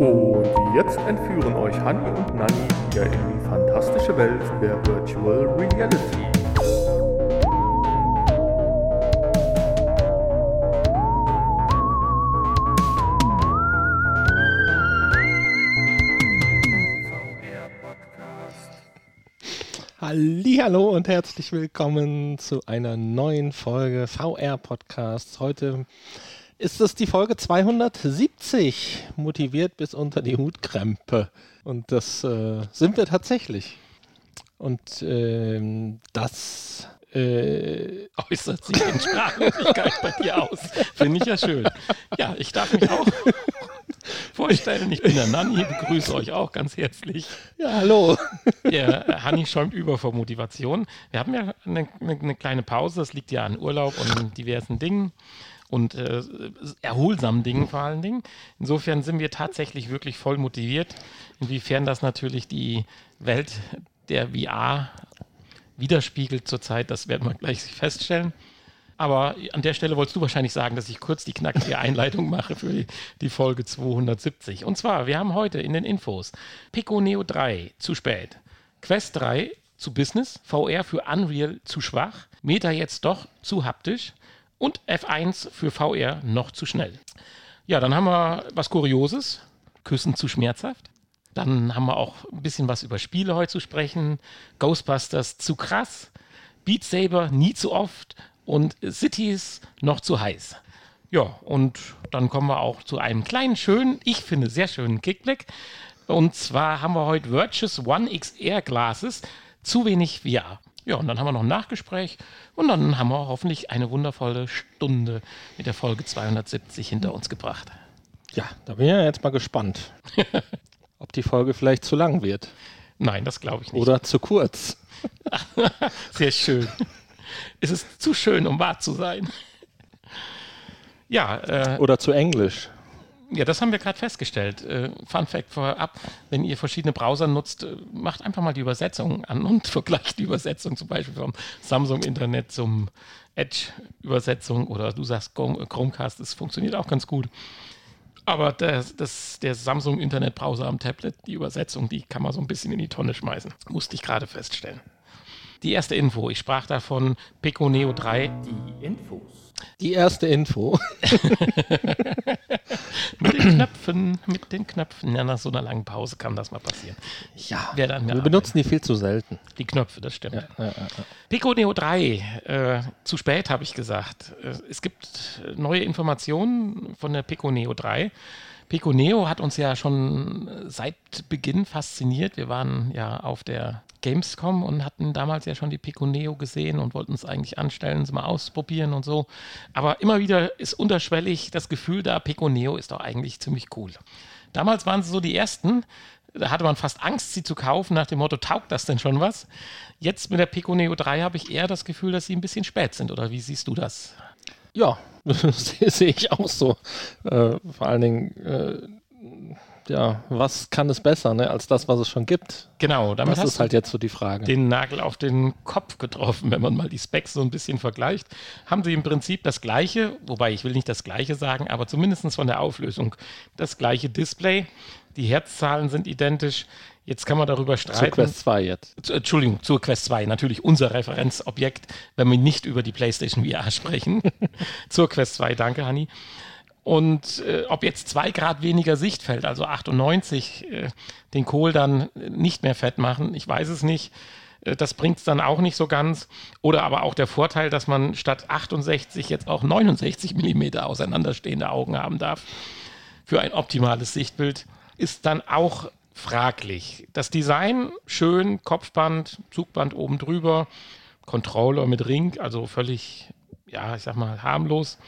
Und jetzt entführen euch Hanni und Nanni wieder in die fantastische Welt der Virtual Reality. Hallo und herzlich willkommen zu einer neuen Folge VR Podcasts. Heute ist es die Folge 270, motiviert bis unter die Hutkrempe. Und das äh, sind wir tatsächlich. Und ähm, das äh, äußert sich in Sprachlosigkeit bei dir aus. Finde ich ja schön. Ja, ich darf mich auch vorstellen. Ich bin der Nanni, begrüße euch auch ganz herzlich. Ja, hallo. Der Hanni schäumt über vor Motivation. Wir haben ja eine, eine, eine kleine Pause, das liegt ja an Urlaub und diversen Dingen und äh, erholsamen Dingen vor allen Dingen. Insofern sind wir tatsächlich wirklich voll motiviert. Inwiefern das natürlich die Welt der VR widerspiegelt zurzeit, das werden wir gleich feststellen. Aber an der Stelle wolltest du wahrscheinlich sagen, dass ich kurz die knackige Einleitung mache für die, die, Folge 270. Und zwar, wir haben heute in den Infos Pico Neo 3 zu spät, Quest 3 zu Business, VR für Unreal zu schwach, Meta jetzt doch zu haptisch und F1 für VR noch zu schnell. Ja, dann haben wir was Kurioses, Küssen zu schmerzhaft. Dann haben wir auch ein bisschen was über Spiele heute zu sprechen. Ghostbusters zu krass, Beat Saber nie zu oft und Cities noch zu heiß. Ja, und dann kommen wir auch zu einem kleinen, schönen, ich finde sehr schönen Kickblick. Und zwar haben wir heute Virtuous One XR Glasses, zu wenig VR. Ja, und dann haben wir noch ein Nachgespräch und dann haben wir hoffentlich eine wundervolle Stunde mit der Folge 270 hinter uns gebracht. Ja, da bin ich ja jetzt mal gespannt, ob die Folge vielleicht zu lang wird. Nein, das glaube ich nicht. Oder zu kurz. Sehr schön. Es ist zu schön, um wahr zu sein. Ja. Äh, Oder zu englisch. Ja, das haben wir gerade festgestellt. Äh, Fun Fact vorab, wenn ihr verschiedene Browser nutzt, äh, macht einfach mal die Übersetzung an und vergleicht die Übersetzung zum Beispiel vom Samsung Internet zum Edge-Übersetzung oder du sagst Chromecast, das funktioniert auch ganz gut. Aber das, das, der Samsung Internet Browser am Tablet, die Übersetzung, die kann man so ein bisschen in die Tonne schmeißen. Musste ich gerade feststellen. Die erste Info, ich sprach davon Pico Neo 3. Die Infos. Die erste Info. mit den Knöpfen, mit den Knöpfen. Ja, nach so einer langen Pause kann das mal passieren. Ja, wir arbeiten. benutzen die viel zu selten. Die Knöpfe, das stimmt. Ja, ja, ja. Pico Neo 3, äh, zu spät habe ich gesagt. Äh, es gibt neue Informationen von der Pico Neo 3. Pico Neo hat uns ja schon seit Beginn fasziniert. Wir waren ja auf der Gamescom und hatten damals ja schon die Pico Neo gesehen und wollten es eigentlich anstellen, es mal ausprobieren und so. Aber immer wieder ist unterschwellig das Gefühl da, Pico Neo ist doch eigentlich ziemlich cool. Damals waren sie so die ersten, da hatte man fast Angst, sie zu kaufen, nach dem Motto, taugt das denn schon was? Jetzt mit der Pico Neo 3 habe ich eher das Gefühl, dass sie ein bisschen spät sind, oder wie siehst du das? Ja, sehe ich auch so. Äh, vor allen Dingen, äh, ja, was kann es besser, ne, als das, was es schon gibt? Genau, damit das ist halt jetzt so die Frage. Den Nagel auf den Kopf getroffen, wenn man mal die Specs so ein bisschen vergleicht. Haben sie im Prinzip das gleiche, wobei ich will nicht das gleiche sagen, aber zumindest von der Auflösung das gleiche Display. Die Herzzahlen sind identisch. Jetzt kann man darüber streiten. Zur Quest 2 jetzt. Entschuldigung, zur Quest 2. Natürlich unser Referenzobjekt, wenn wir nicht über die PlayStation VR sprechen. zur Quest 2, danke, Hanni. Und äh, ob jetzt zwei Grad weniger Sichtfeld, also 98, äh, den Kohl dann nicht mehr fett machen, ich weiß es nicht. Äh, das bringt es dann auch nicht so ganz. Oder aber auch der Vorteil, dass man statt 68 jetzt auch 69 Millimeter auseinanderstehende Augen haben darf. Für ein optimales Sichtbild ist dann auch fraglich. Das Design schön, Kopfband, Zugband oben drüber, Controller mit Ring, also völlig, ja, ich sag mal, harmlos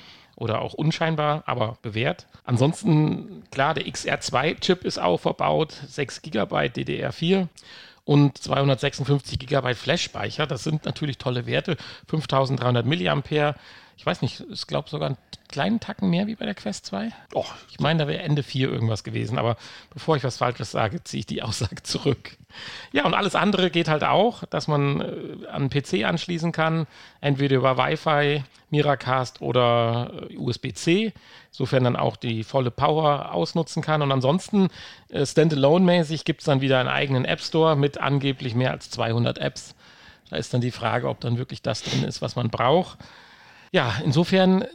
oder auch unscheinbar, aber bewährt. Ansonsten, klar, der XR2-Chip ist auch verbaut, 6 GB DDR4 und 256 GB Flash-Speicher. Das sind natürlich tolle Werte, 5300 mAh. Ich weiß nicht, ich glaube sogar einen kleinen Tacken mehr wie bei der Quest 2. Oh, ich meine, da wäre Ende 4 irgendwas gewesen, aber bevor ich was Falsches sage, ziehe ich die Aussage zurück. Ja, und alles andere geht halt auch, dass man äh, an PC anschließen kann, entweder über Wi-Fi, Miracast oder äh, USB-C, sofern dann auch die volle Power ausnutzen kann. Und ansonsten, äh, standalone-mäßig, gibt es dann wieder einen eigenen App Store mit angeblich mehr als 200 Apps. Da ist dann die Frage, ob dann wirklich das drin ist, was man braucht. Ja, insofern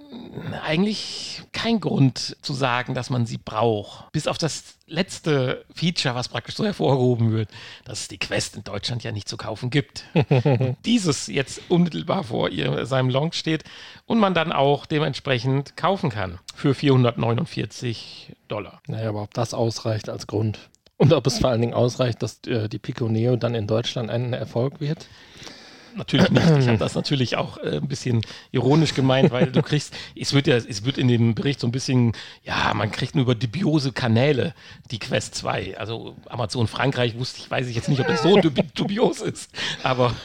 eigentlich kein Grund zu sagen, dass man sie braucht. Bis auf das letzte Feature, was praktisch so hervorgehoben wird, dass es die Quest in Deutschland ja nicht zu kaufen gibt. dieses jetzt unmittelbar vor ihr, seinem Launch steht und man dann auch dementsprechend kaufen kann für 449 Dollar. Naja, aber ob das ausreicht als Grund und ob es vor allen Dingen ausreicht, dass äh, die Pico Neo dann in Deutschland ein Erfolg wird? Natürlich nicht. Ich habe das natürlich auch äh, ein bisschen ironisch gemeint, weil du kriegst, es wird ja, es wird in dem Bericht so ein bisschen, ja, man kriegt nur über dubiose Kanäle die Quest 2. Also Amazon Frankreich wusste ich, weiß ich jetzt nicht, ob das so dubios ist, aber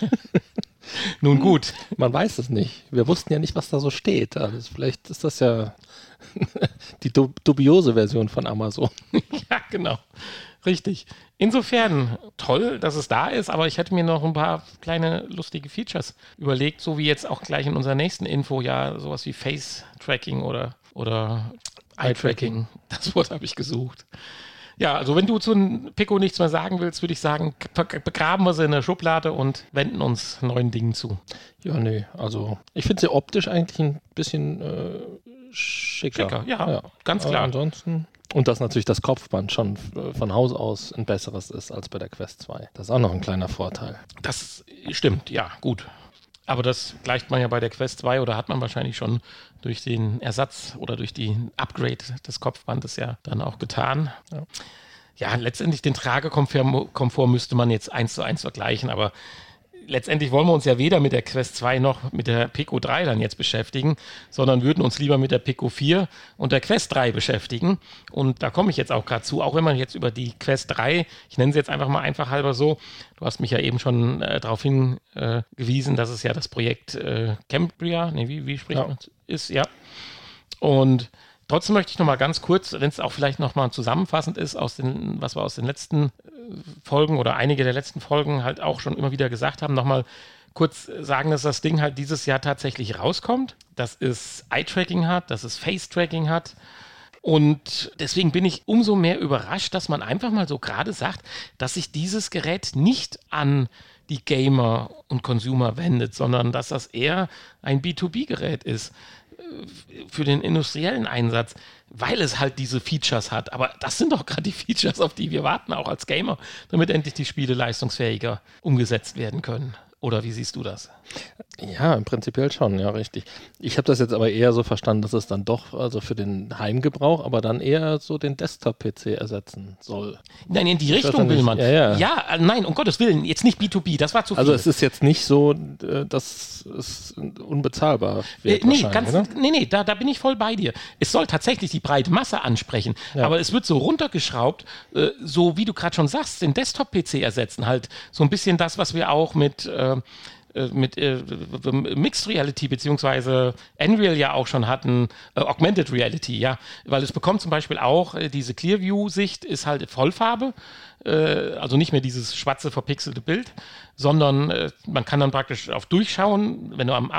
nun gut. Man weiß es nicht. Wir wussten ja nicht, was da so steht. Also vielleicht ist das ja die dubiose Version von Amazon. Genau. Richtig. Insofern toll, dass es da ist, aber ich hätte mir noch ein paar kleine lustige Features überlegt, so wie jetzt auch gleich in unserer nächsten Info, ja, sowas wie Face-Tracking oder, oder Eye-Tracking. Das Wort habe ich gesucht. Ja, also wenn du zu Pico nichts mehr sagen willst, würde ich sagen, begraben wir sie in der Schublade und wenden uns neuen Dingen zu. Ja, nee, also ich finde sie optisch eigentlich ein bisschen äh, schicker. Schicker, ja, ja. ganz klar. Aber ansonsten und dass natürlich das Kopfband schon äh, von Haus aus ein besseres ist als bei der Quest 2. Das ist auch noch ein kleiner Vorteil. Das stimmt, ja, gut. Aber das gleicht man ja bei der Quest 2 oder hat man wahrscheinlich schon durch den Ersatz oder durch den Upgrade des Kopfbandes ja dann auch getan. Ja, ja letztendlich den Tragekomfort müsste man jetzt eins zu eins vergleichen, aber letztendlich wollen wir uns ja weder mit der Quest 2 noch mit der Pico 3 dann jetzt beschäftigen, sondern würden uns lieber mit der Pico 4 und der Quest 3 beschäftigen. Und da komme ich jetzt auch gerade zu, auch wenn man jetzt über die Quest 3, ich nenne sie jetzt einfach mal einfach halber so, du hast mich ja eben schon äh, darauf hingewiesen, äh, dass es ja das Projekt äh, Cambria, nee, wie, wie spricht ja. man, ist, ja. Und Trotzdem möchte ich noch mal ganz kurz, wenn es auch vielleicht noch mal zusammenfassend ist, aus den, was wir aus den letzten Folgen oder einige der letzten Folgen halt auch schon immer wieder gesagt haben, nochmal kurz sagen, dass das Ding halt dieses Jahr tatsächlich rauskommt, dass es Eye-Tracking hat, dass es Face-Tracking hat. Und deswegen bin ich umso mehr überrascht, dass man einfach mal so gerade sagt, dass sich dieses Gerät nicht an die Gamer und Consumer wendet, sondern dass das eher ein B2B-Gerät ist für den industriellen Einsatz, weil es halt diese Features hat. Aber das sind doch gerade die Features, auf die wir warten, auch als Gamer, damit endlich die Spiele leistungsfähiger umgesetzt werden können. Oder wie siehst du das? Ja, im Prinzipiell schon, ja, richtig. Ich habe das jetzt aber eher so verstanden, dass es dann doch, also für den Heimgebrauch, aber dann eher so den Desktop-PC ersetzen soll. Nein, in die ich Richtung will man. Ja, ja. ja, äh, nein, um Gottes Willen, jetzt nicht B2B, das war zu also viel. Also es ist jetzt nicht so, äh, dass es unbezahlbar wird. Äh, nee, ganz, nee, nee, da, da bin ich voll bei dir. Es soll tatsächlich die breite Masse ansprechen, ja. aber es wird so runtergeschraubt, äh, so wie du gerade schon sagst, den Desktop-PC ersetzen. Halt so ein bisschen das, was wir auch mit. Äh, äh, mit äh, Mixed Reality beziehungsweise Unreal ja auch schon hatten, äh, Augmented Reality, ja, weil es bekommt zum Beispiel auch äh, diese Clearview-Sicht ist halt Vollfarbe, äh, also nicht mehr dieses schwarze verpixelte Bild, sondern äh, man kann dann praktisch auf Durchschauen, wenn du am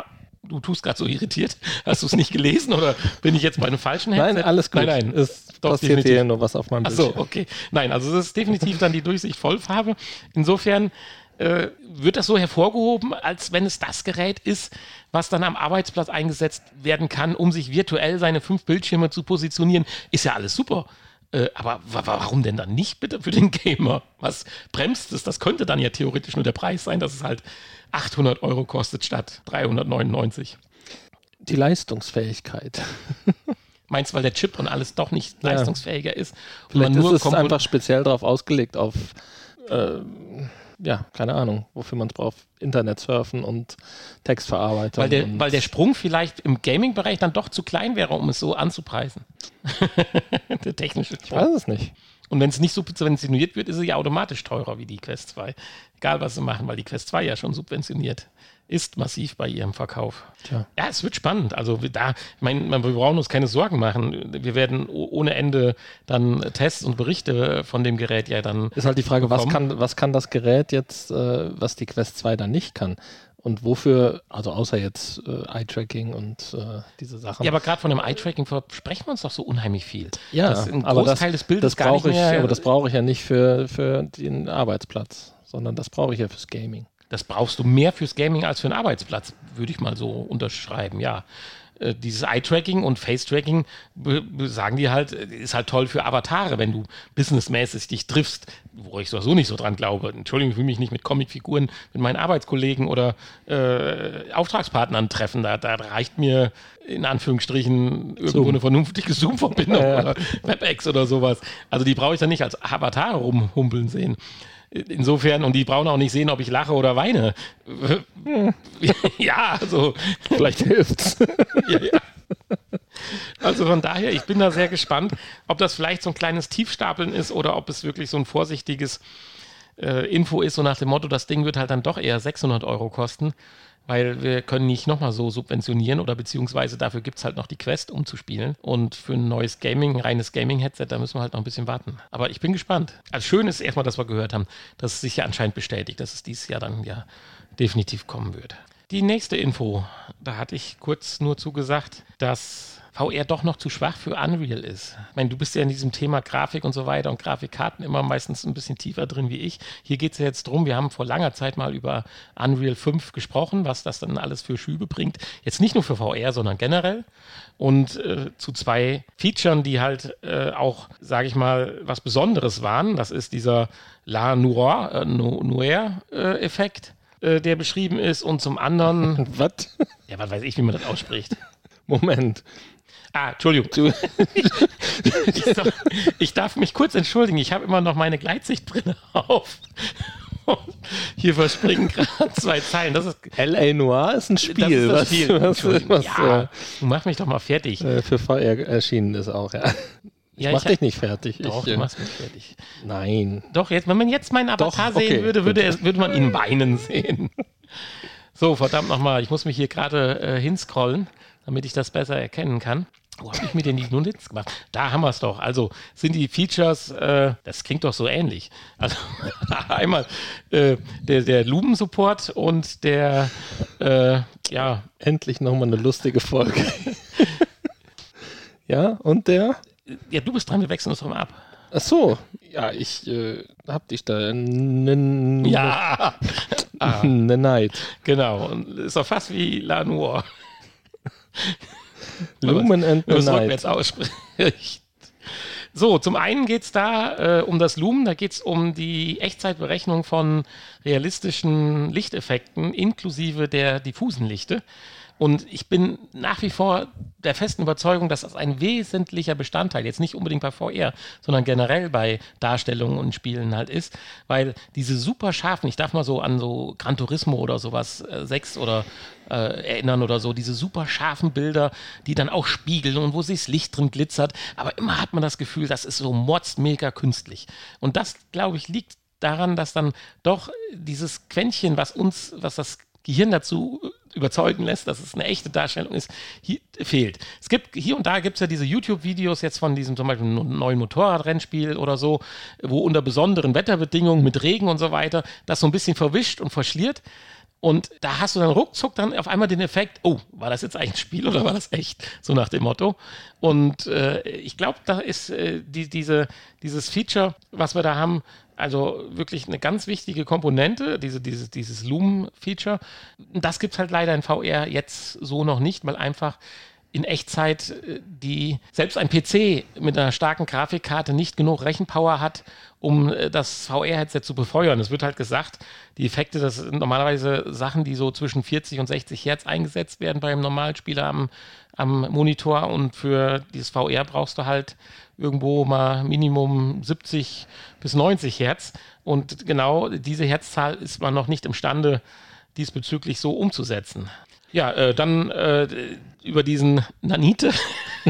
Du tust gerade so irritiert. Hast du es nicht gelesen oder bin ich jetzt bei einem falschen Headset? Nein, alles gut. Nein, nein. Es doch passiert definitiv. hier nur was auf meinem Bildschirm. Ach so, okay. Nein, also es ist definitiv dann die Durchsicht Vollfarbe. Insofern äh, wird das so hervorgehoben, als wenn es das Gerät ist, was dann am Arbeitsplatz eingesetzt werden kann, um sich virtuell seine fünf Bildschirme zu positionieren. Ist ja alles super. Äh, aber warum denn dann nicht bitte für den Gamer? Was bremst es? Das könnte dann ja theoretisch nur der Preis sein, dass es halt 800 Euro kostet statt 399. Die Leistungsfähigkeit. Meinst du, weil der Chip und alles doch nicht ja. leistungsfähiger ist? Vielleicht ist es einfach speziell darauf ausgelegt, auf äh, ja, keine Ahnung, wofür man es braucht. Internet surfen und Textverarbeitung. Weil der, weil der Sprung vielleicht im Gaming-Bereich dann doch zu klein wäre, um es so anzupreisen. der technische Sprung. Ich weiß es nicht. Und wenn es nicht subventioniert wird, ist sie ja automatisch teurer wie die Quest 2. Egal, was sie machen, weil die Quest 2 ja schon subventioniert ist massiv bei ihrem Verkauf. Tja. Ja, es wird spannend. Also da, ich meine, wir brauchen uns keine Sorgen machen. Wir werden ohne Ende dann Tests und Berichte von dem Gerät ja dann. Ist halt die Frage, was kann, was kann das Gerät jetzt, äh, was die Quest 2 dann nicht kann? Und wofür, also außer jetzt äh, Eye-Tracking und äh, diese Sachen. Ja, aber gerade von dem Eye-Tracking versprechen wir uns doch so unheimlich viel. Ja, das ein aber Großteil das, des Bildes das brauche ich, aber das brauche ich ja nicht für, für den Arbeitsplatz, sondern das brauche ich ja fürs Gaming. Das brauchst du mehr fürs Gaming als für einen Arbeitsplatz, würde ich mal so unterschreiben, ja. Äh, dieses Eye-Tracking und Face-Tracking sagen die halt, ist halt toll für Avatare, wenn du businessmäßig dich triffst, wo ich sowieso nicht so dran glaube. Entschuldigung, ich will mich nicht mit Comicfiguren mit meinen Arbeitskollegen oder äh, Auftragspartnern treffen. Da, da, reicht mir in Anführungsstrichen irgendwo Zoom. eine vernünftige Zoom-Verbindung ja. oder WebEx oder sowas. Also die brauche ich dann nicht als Avatare rumhumpeln sehen. Insofern, und die brauchen auch nicht sehen, ob ich lache oder weine. ja, also. Vielleicht hilft's. ja, ja. Also von daher, ich bin da sehr gespannt, ob das vielleicht so ein kleines Tiefstapeln ist oder ob es wirklich so ein vorsichtiges äh, Info ist, so nach dem Motto, das Ding wird halt dann doch eher 600 Euro kosten weil wir können nicht nochmal so subventionieren oder beziehungsweise dafür gibt es halt noch die Quest, um zu spielen. Und für ein neues Gaming, ein reines Gaming-Headset, da müssen wir halt noch ein bisschen warten. Aber ich bin gespannt. Also schön ist erstmal, dass wir gehört haben, dass es sich ja anscheinend bestätigt, dass es dieses Jahr dann ja definitiv kommen wird. Die nächste Info, da hatte ich kurz nur zugesagt, dass VR doch noch zu schwach für Unreal ist. Ich meine, du bist ja in diesem Thema Grafik und so weiter und Grafikkarten immer meistens ein bisschen tiefer drin wie ich. Hier geht es ja jetzt drum, wir haben vor langer Zeit mal über Unreal 5 gesprochen, was das dann alles für Schübe bringt. Jetzt nicht nur für VR, sondern generell. Und äh, zu zwei Features, die halt äh, auch, sage ich mal, was Besonderes waren. Das ist dieser La Noir, äh, Noir-Effekt äh, der beschrieben ist und zum anderen. was? Ja, was weiß ich, wie man das ausspricht. Moment. Ah, Entschuldigung. ich, ich, darf mich kurz entschuldigen. Ich habe immer noch meine Gleitsichtbrille auf. Hier verspringen gerade zwei Zeilen. Das ist L.A. Noir ist ein Spiel. Das ist das Spiel. Was, was, ja, äh, mach mich doch mal fertig. Äh, für VR erschienen ist auch, ja. Ich ja, mach ich dich nicht fertig. Doch, ich, du äh, machst mich fertig. Nein. Doch, jetzt, wenn man jetzt meinen Avatar doch, okay, sehen würde, würde, er, würde man ihn weinen sehen. So, verdammt nochmal, ich muss mich hier gerade äh, hinscrollen, damit ich das besser erkennen kann. Wo habe ich mir denn die Notiz gemacht? Da haben wir es doch. Also sind die Features, äh, das klingt doch so ähnlich. Also einmal äh, der, der Lumen-Support und der, äh, ja. Endlich nochmal eine lustige Folge. ja, und der? Ja, du bist dran, wir wechseln uns doch mal ab. Ach so, ja, ich äh, hab dich da. Ja! Ne Neid. Genau, und ist doch fast wie La Noir. Lumen and the Night. ausspricht. So, zum einen geht es da äh, um das Lumen, da geht es um die Echtzeitberechnung von realistischen Lichteffekten inklusive der diffusen Lichte. Und ich bin nach wie vor der festen Überzeugung, dass das ein wesentlicher Bestandteil, jetzt nicht unbedingt bei VR, sondern generell bei Darstellungen und Spielen halt ist, weil diese super scharfen, ich darf mal so an so Gran Turismo oder sowas, äh, 6 oder äh, erinnern oder so, diese super scharfen Bilder, die dann auch spiegeln und wo sich das Licht drin glitzert, aber immer hat man das Gefühl, das ist so mordsmega künstlich. Und das, glaube ich, liegt daran, dass dann doch dieses Quäntchen, was uns, was das Gehirn dazu überzeugen lässt, dass es eine echte Darstellung ist, hier, fehlt. Es gibt hier und da gibt es ja diese YouTube-Videos jetzt von diesem zum Beispiel neuen Motorradrennspiel oder so, wo unter besonderen Wetterbedingungen mit Regen und so weiter das so ein bisschen verwischt und verschliert. Und da hast du dann ruckzuck dann auf einmal den Effekt, oh, war das jetzt eigentlich ein Spiel oder war das echt? So nach dem Motto. Und äh, ich glaube, da ist äh, die, diese, dieses Feature, was wir da haben, also wirklich eine ganz wichtige Komponente, diese, dieses, dieses Lumen-Feature. Das gibt es halt leider in VR jetzt so noch nicht, weil einfach in Echtzeit äh, die selbst ein PC mit einer starken Grafikkarte nicht genug Rechenpower hat, um äh, das VR-Headset zu befeuern. Es wird halt gesagt, die Effekte, das sind normalerweise Sachen, die so zwischen 40 und 60 Hertz eingesetzt werden beim Normalspieler am, am Monitor und für dieses VR brauchst du halt irgendwo mal Minimum 70 bis 90 Hertz. Und genau diese Herzzahl ist man noch nicht imstande, diesbezüglich so umzusetzen. Ja, äh, dann äh, über diesen Nanite,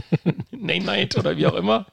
Nanite oder wie auch immer,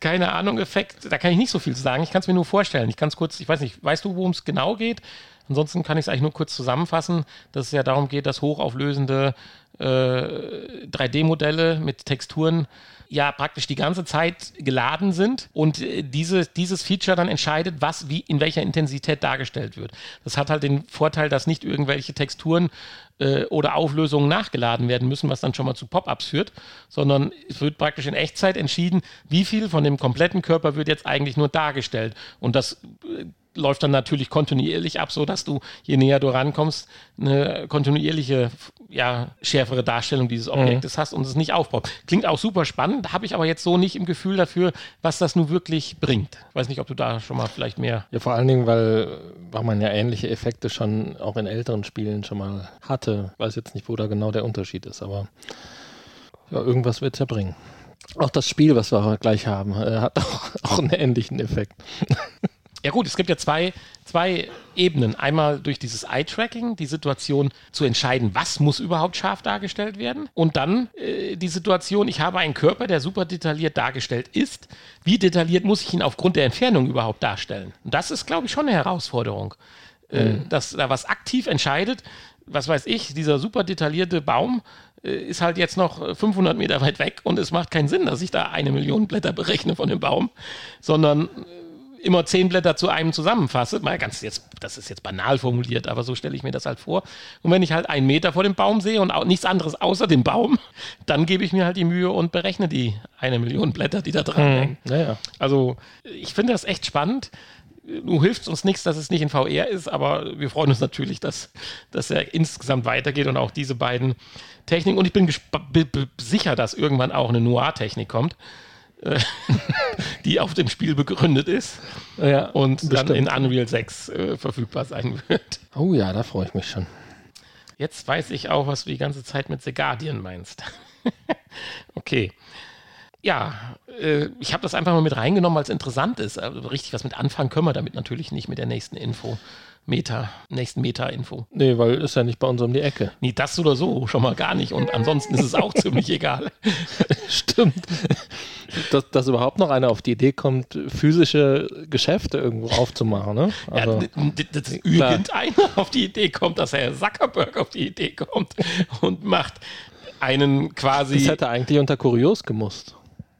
keine Ahnung, Effekt, da kann ich nicht so viel sagen. Ich kann es mir nur vorstellen. Ich kann es kurz, ich weiß nicht, weißt du, worum es genau geht? Ansonsten kann ich es eigentlich nur kurz zusammenfassen, dass es ja darum geht, dass hochauflösende äh, 3D-Modelle mit Texturen ja praktisch die ganze Zeit geladen sind und äh, diese, dieses Feature dann entscheidet, was wie in welcher Intensität dargestellt wird. Das hat halt den Vorteil, dass nicht irgendwelche Texturen äh, oder Auflösungen nachgeladen werden müssen, was dann schon mal zu Pop-ups führt, sondern es wird praktisch in Echtzeit entschieden, wie viel von dem kompletten Körper wird jetzt eigentlich nur dargestellt. Und das äh, läuft dann natürlich kontinuierlich ab, so dass du, je näher du rankommst, eine kontinuierliche, ja, schärfere Darstellung dieses Objektes mhm. hast und es nicht aufbaut. Klingt auch super spannend, habe ich aber jetzt so nicht im Gefühl dafür, was das nun wirklich bringt. Ich weiß nicht, ob du da schon mal vielleicht mehr. Ja, vor allen Dingen, weil, weil man ja ähnliche Effekte schon auch in älteren Spielen schon mal hatte. Ich weiß jetzt nicht, wo da genau der Unterschied ist, aber ja, irgendwas wird es ja bringen. Auch das Spiel, was wir gleich haben, äh, hat auch, auch einen ähnlichen Effekt. Ja gut, es gibt ja zwei, zwei Ebenen. Einmal durch dieses Eye-Tracking, die Situation zu entscheiden, was muss überhaupt scharf dargestellt werden. Und dann äh, die Situation, ich habe einen Körper, der super detailliert dargestellt ist. Wie detailliert muss ich ihn aufgrund der Entfernung überhaupt darstellen? Und das ist, glaube ich, schon eine Herausforderung. Äh, mhm. dass da was aktiv entscheidet, was weiß ich, dieser super detaillierte Baum äh, ist halt jetzt noch 500 Meter weit weg und es macht keinen Sinn, dass ich da eine Million Blätter berechne von dem Baum, sondern äh, immer zehn Blätter zu einem zusammenfasse, mal ganz jetzt, das ist jetzt banal formuliert, aber so stelle ich mir das halt vor. Und wenn ich halt einen Meter vor dem Baum sehe und auch nichts anderes außer dem Baum, dann gebe ich mir halt die Mühe und berechne die eine Million Blätter, die da dran mhm. hängen. Ja, ja. Also ich finde das echt spannend. Nun hilft uns nichts, dass es nicht in VR ist, aber wir freuen uns natürlich, dass, dass er insgesamt weitergeht und auch diese beiden Techniken. Und ich bin sicher, dass irgendwann auch eine Noir-Technik kommt. Die auf dem Spiel begründet ist ja, und bestimmt. dann in Unreal 6 äh, verfügbar sein wird. Oh ja, da freue ich mich schon. Jetzt weiß ich auch, was du die ganze Zeit mit The Guardian meinst. okay. Ja, äh, ich habe das einfach mal mit reingenommen, weil es interessant ist. Also richtig was mit anfangen können wir damit natürlich nicht mit der nächsten Info. Meta, nächsten Meta-Info. Nee, weil ist ja nicht bei uns um die Ecke. Nee, das oder so schon mal gar nicht. Und ansonsten ist es auch ziemlich egal. Stimmt. Dass, dass überhaupt noch einer auf die Idee kommt, physische Geschäfte irgendwo aufzumachen. Ne? Also, ja, dass irgendeiner auf die Idee kommt, dass Herr Zuckerberg auf die Idee kommt und macht einen quasi. Das hätte eigentlich unter Kurios gemusst.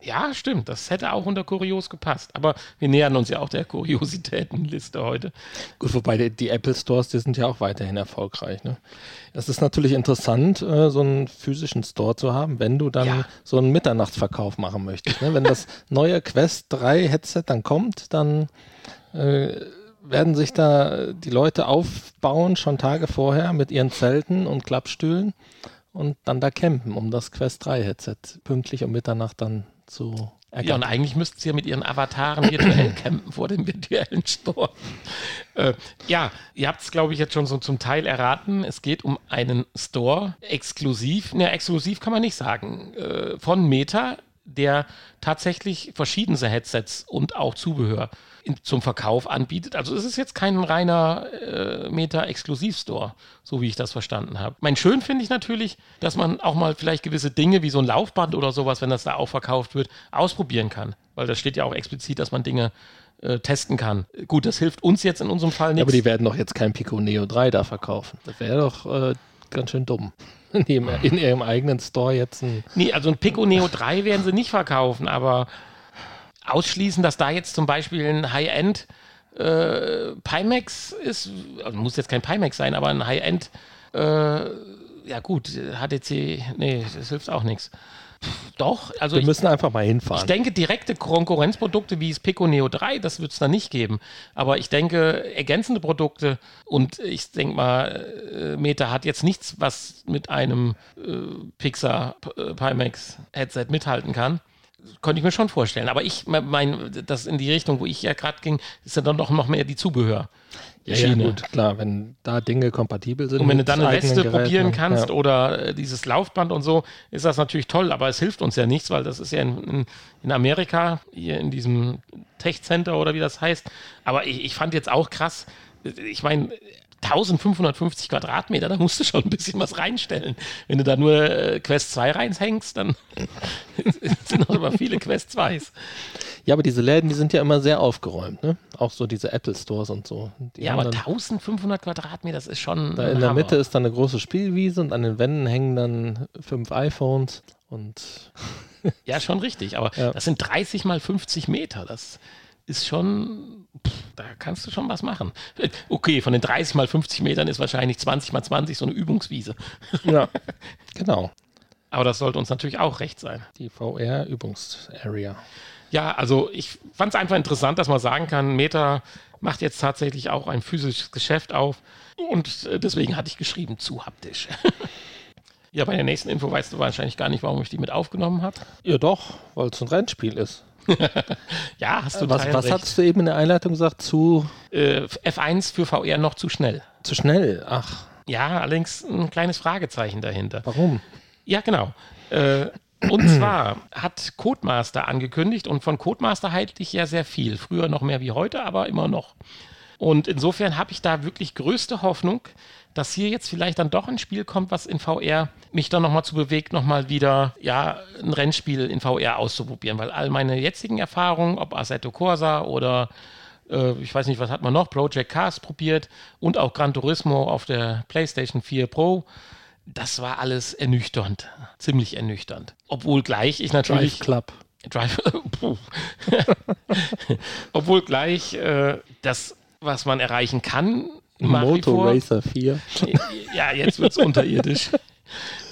Ja, stimmt. Das hätte auch unter Kurios gepasst. Aber wir nähern uns ja auch der Kuriositätenliste heute. Gut, wobei die, die, Apple Stores, die sind ja auch weiterhin erfolgreich. Ne? Es ist natürlich interessant, äh, so einen physischen Store zu haben, wenn du dann ja. so einen Mitternachtsverkauf machen möchtest. Ne? Wenn das neue Quest 3 Headset dann kommt, dann äh, werden sich da die Leute aufbauen, schon Tage vorher mit ihren Zelten und Klappstühlen und dann da campen, um das Quest 3 Headset pünktlich um Mitternacht dann zu ergattern. Ja, und eigentlich müssten sie ja mit ihren Avataren virtuell campen vor dem virtuellen Store. Äh, ja, ihr habt es, glaube ich, jetzt schon so zum Teil erraten. Es geht um einen Store exklusiv, ne, exklusiv kann man nicht sagen, äh, von Meta, der tatsächlich verschiedenste Headsets und auch Zubehör in, zum Verkauf anbietet. Also es ist jetzt kein reiner äh, Meta-Exklusivstore, so wie ich das verstanden habe. Mein schön finde ich natürlich, dass man auch mal vielleicht gewisse Dinge wie so ein Laufband oder sowas, wenn das da auch verkauft wird, ausprobieren kann. Weil da steht ja auch explizit, dass man Dinge äh, testen kann. Gut, das hilft uns jetzt in unserem Fall nicht. Aber die werden doch jetzt kein Pico Neo 3 da verkaufen. Das wäre doch äh, ganz schön dumm. In ihrem, in ihrem, eigenen Store jetzt ein. Nee, also ein Pico Neo 3 werden sie nicht verkaufen, aber ausschließen, dass da jetzt zum Beispiel ein High-End äh, Pimax ist, also muss jetzt kein Pimax sein, aber ein High-End, äh, ja gut, HTC, nee, das hilft auch nichts. Doch, also. Wir ich, müssen einfach mal hinfahren. Ich denke, direkte Konkurrenzprodukte wie das Pico Neo 3, das wird es da nicht geben. Aber ich denke, ergänzende Produkte und ich denke mal, äh, Meta hat jetzt nichts, was mit einem äh, Pixar äh, Pimax Headset mithalten kann könnte ich mir schon vorstellen. Aber ich meine, das in die Richtung, wo ich ja gerade ging, ist ja dann doch noch mehr die Zubehör. Ja, ja, gut, klar, wenn da Dinge kompatibel sind. Und wenn du dann eine Weste Geräten, probieren kannst ja. oder äh, dieses Laufband und so, ist das natürlich toll, aber es hilft uns ja nichts, weil das ist ja in, in, in Amerika, hier in diesem Tech Center oder wie das heißt. Aber ich, ich fand jetzt auch krass, ich meine, 1550 Quadratmeter, da musst du schon ein bisschen was reinstellen. Wenn du da nur äh, Quest 2 reinhängst, dann sind auch immer viele Quest 2s. Ja, aber diese Läden, die sind ja immer sehr aufgeräumt, ne? Auch so diese Apple Stores und so. Die ja, aber 1500 Quadratmeter, das ist schon. Da in der Mitte ist dann eine große Spielwiese und an den Wänden hängen dann fünf iPhones und. ja, schon richtig, aber ja. das sind 30 mal 50 Meter. Das ist schon, pff, da kannst du schon was machen. Okay, von den 30 mal 50 Metern ist wahrscheinlich 20 mal 20 so eine Übungswiese. Ja, genau. Aber das sollte uns natürlich auch recht sein. Die VR-Übungsarea. Ja, also ich fand es einfach interessant, dass man sagen kann, Meta macht jetzt tatsächlich auch ein physisches Geschäft auf. Und äh, deswegen hatte ich geschrieben, zu haptisch. ja, bei der nächsten Info weißt du wahrscheinlich gar nicht, warum ich die mit aufgenommen habe. Ja, doch, weil es ein Rennspiel ist. ja, hast du Was, was hast du eben in der Einleitung gesagt? Zu äh, F1 für VR noch zu schnell. Zu schnell, ach. Ja, allerdings ein kleines Fragezeichen dahinter. Warum? Ja, genau. Äh, und zwar hat Codemaster angekündigt und von Codemaster halte ich ja sehr viel. Früher noch mehr wie heute, aber immer noch. Und insofern habe ich da wirklich größte Hoffnung, dass hier jetzt vielleicht dann doch ein Spiel kommt, was in VR mich dann nochmal zu bewegt, nochmal wieder, ja, ein Rennspiel in VR auszuprobieren, weil all meine jetzigen Erfahrungen, ob Assetto Corsa oder äh, ich weiß nicht, was hat man noch, Project Cars probiert und auch Gran Turismo auf der PlayStation 4 Pro, das war alles ernüchternd, ziemlich ernüchternd. Obwohl gleich ich natürlich. Drive Club. Drive, Obwohl gleich äh, das, was man erreichen kann, Moto Racer 4. Ja, jetzt wird es unterirdisch.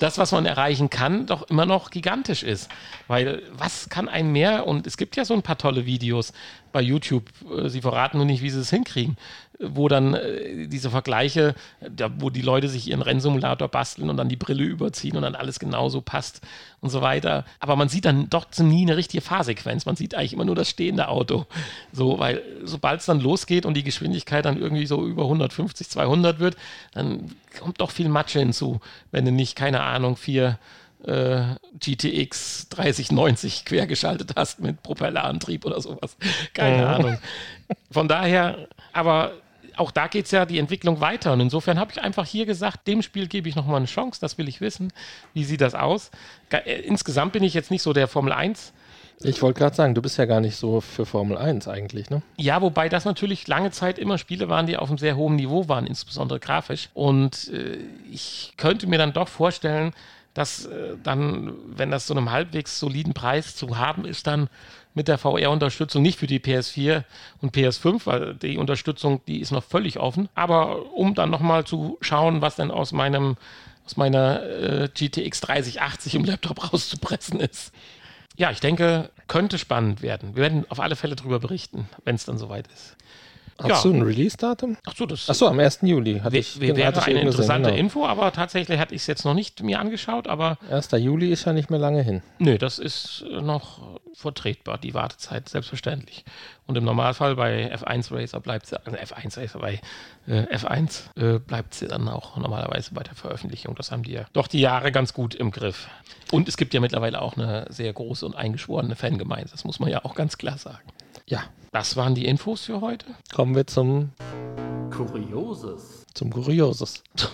Das, was man erreichen kann, doch immer noch gigantisch ist. Weil was kann ein mehr? Und es gibt ja so ein paar tolle Videos bei YouTube. Äh, sie verraten nur nicht, wie sie es hinkriegen wo dann äh, diese Vergleiche, da, wo die Leute sich ihren Rennsimulator basteln und dann die Brille überziehen und dann alles genauso passt und so weiter. Aber man sieht dann doch nie eine richtige Fahrsequenz. Man sieht eigentlich immer nur das stehende Auto. So, weil sobald es dann losgeht und die Geschwindigkeit dann irgendwie so über 150, 200 wird, dann kommt doch viel Matsche hinzu, wenn du nicht, keine Ahnung, vier äh, GTX 3090 quergeschaltet hast mit Propellerantrieb oder sowas. Keine Ahnung. Von daher, aber auch da geht es ja die Entwicklung weiter. Und insofern habe ich einfach hier gesagt, dem Spiel gebe ich nochmal eine Chance, das will ich wissen. Wie sieht das aus? Äh, insgesamt bin ich jetzt nicht so der Formel 1. Ich wollte gerade sagen, du bist ja gar nicht so für Formel 1 eigentlich, ne? Ja, wobei das natürlich lange Zeit immer Spiele waren, die auf einem sehr hohen Niveau waren, insbesondere grafisch. Und äh, ich könnte mir dann doch vorstellen, dass äh, dann, wenn das so einem halbwegs soliden Preis zu haben ist, dann mit der VR-Unterstützung, nicht für die PS4 und PS5, weil die Unterstützung, die ist noch völlig offen, aber um dann nochmal zu schauen, was denn aus meinem aus meiner äh, GTX 3080 im Laptop rauszupressen ist. Ja, ich denke, könnte spannend werden. Wir werden auf alle Fälle darüber berichten, wenn es dann soweit ist. Hast ja. du ein Release-Datum? Achso, das Achso, am 1. Juli. Hatte ich, wäre hatte eine interessante gesehen, genau. Info, aber tatsächlich hatte ich es jetzt noch nicht mir angeschaut. Aber 1. Juli ist ja nicht mehr lange hin. Nö, das ist noch vertretbar, die Wartezeit, selbstverständlich. Und im Normalfall bei F1 Racer bleibt sie, also F1 Racer bei äh, F1 äh, bleibt sie dann auch normalerweise bei der Veröffentlichung. Das haben die ja doch die Jahre ganz gut im Griff. Und es gibt ja mittlerweile auch eine sehr große und eingeschworene Fangemeinde, das muss man ja auch ganz klar sagen. Ja, das waren die Infos für heute. Kommen wir zum Kurioses. Zum Kurioses.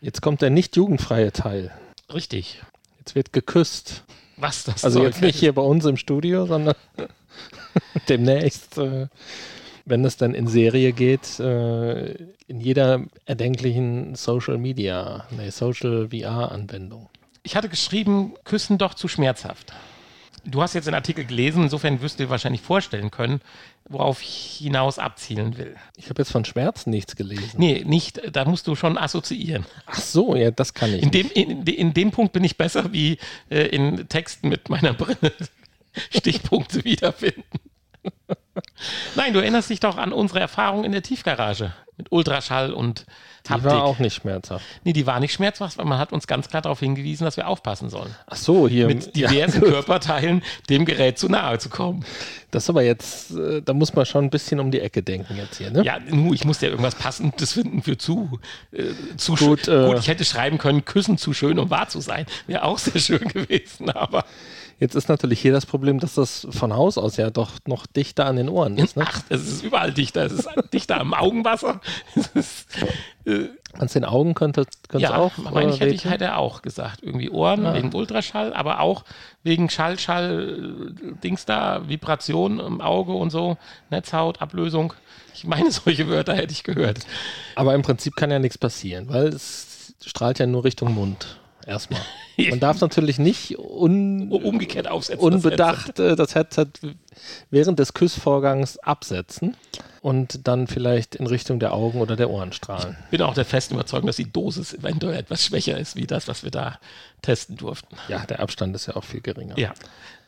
Jetzt kommt der nicht jugendfreie Teil. Richtig. Jetzt wird geküsst. Was das Also jetzt nicht hier bei uns im Studio, sondern demnächst, äh, wenn es dann in Serie geht, äh, in jeder erdenklichen Social Media, nee, Social VR-Anwendung. Ich hatte geschrieben, küssen doch zu schmerzhaft. Du hast jetzt den Artikel gelesen, insofern wirst du dir wahrscheinlich vorstellen können, worauf ich hinaus abzielen will. Ich habe jetzt von Schmerzen nichts gelesen. Nee, nicht, da musst du schon assoziieren. Ach so, ja, das kann ich. In, dem, in, in dem Punkt bin ich besser wie äh, in Texten mit meiner Brille Stichpunkte wiederfinden. Nein, du erinnerst dich doch an unsere Erfahrung in der Tiefgarage mit Ultraschall und die Haptik. war auch nicht schmerzhaft. Nee, die war nicht schmerzhaft, weil man hat uns ganz klar darauf hingewiesen, dass wir aufpassen sollen. Ach so, hier. Mit diversen ja. Körperteilen dem Gerät zu nahe zu kommen. Das ist aber jetzt, äh, da muss man schon ein bisschen um die Ecke denken jetzt hier, ne? Ja, ich muss ja irgendwas Passendes finden für zu. Äh, zu gut, äh, gut, ich hätte schreiben können, küssen zu schön, um wahr zu sein. Wäre auch sehr schön gewesen, aber. Jetzt ist natürlich hier das Problem, dass das von Haus aus ja doch noch dichter an den Ohren ist. Ne? Ach, es ist überall dichter. Es ist dichter am Augenwasser. Es ist, äh, An den Augen könnte es ja, auch. meine ich, hätte ich hätte auch gesagt. Irgendwie Ohren Ah. wegen Ultraschall, aber auch wegen Schall, Schall, äh, Dings da, Vibration im Auge und so, Netzhaut, Ablösung. Ich meine, solche Wörter hätte ich gehört. Aber im Prinzip kann ja nichts passieren, weil es strahlt ja nur Richtung Mund. Erstmal. Man darf natürlich nicht un Umgekehrt aufsetzen. das Headset. unbedacht äh, das Headset während des Küssvorgangs absetzen und dann vielleicht in Richtung der Augen oder der Ohren strahlen. bin auch der festen Überzeugung, dass die Dosis eventuell etwas schwächer ist, wie das, was wir da testen durften. Ja, der Abstand ist ja auch viel geringer. Ja.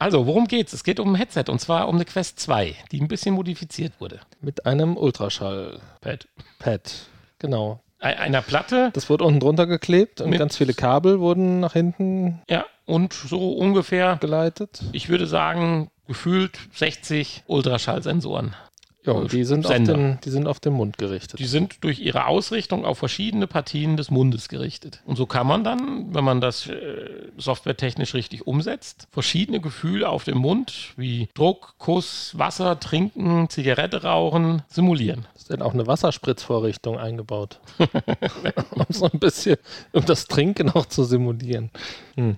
Also, worum geht's? Es geht um ein Headset und zwar um eine Quest 2, die ein bisschen modifiziert wurde. Mit einem Ultraschall-Pad. Pad. Genau. Ei- Einer Platte, Das wurde unten drunter geklebt und ganz viele Kabel wurden nach hinten ja, und so ungefähr, geleitet. ich würde sagen, gefühlt 60 Ultraschallsensoren. Ja, und die sind, auf den, die sind auf den Mund gerichtet. Die sind durch ihre Ausrichtung auf verschiedene Partien des Mundes gerichtet. Und so kann man dann, wenn man das äh, softwaretechnisch richtig umsetzt, verschiedene Gefühle auf dem Mund wie Druck, Kuss, Wasser, Trinken, Zigarette rauchen simulieren. ist dann auch eine Wasserspritzvorrichtung eingebaut. um so ein bisschen, um das Trinken auch zu simulieren. Hm.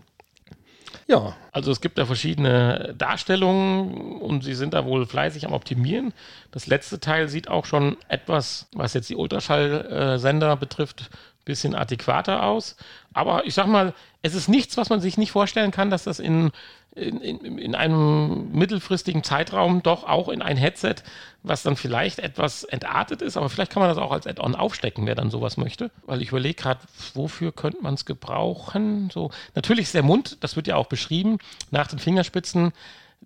Ja, Also es gibt da verschiedene Darstellungen und sie sind da wohl fleißig am Optimieren. Das letzte Teil sieht auch schon etwas, was jetzt die Ultraschallsender betrifft, bisschen adäquater aus. Aber ich sag mal, es ist nichts, was man sich nicht vorstellen kann, dass das in, in, in, in einem mittelfristigen Zeitraum doch auch in ein Headset, was dann vielleicht etwas entartet ist, aber vielleicht kann man das auch als Add-on aufstecken, wer dann sowas möchte. Weil ich überlege gerade, wofür könnte man es gebrauchen? So, natürlich ist der Mund, das wird ja auch beschrieben, nach den Fingerspitzen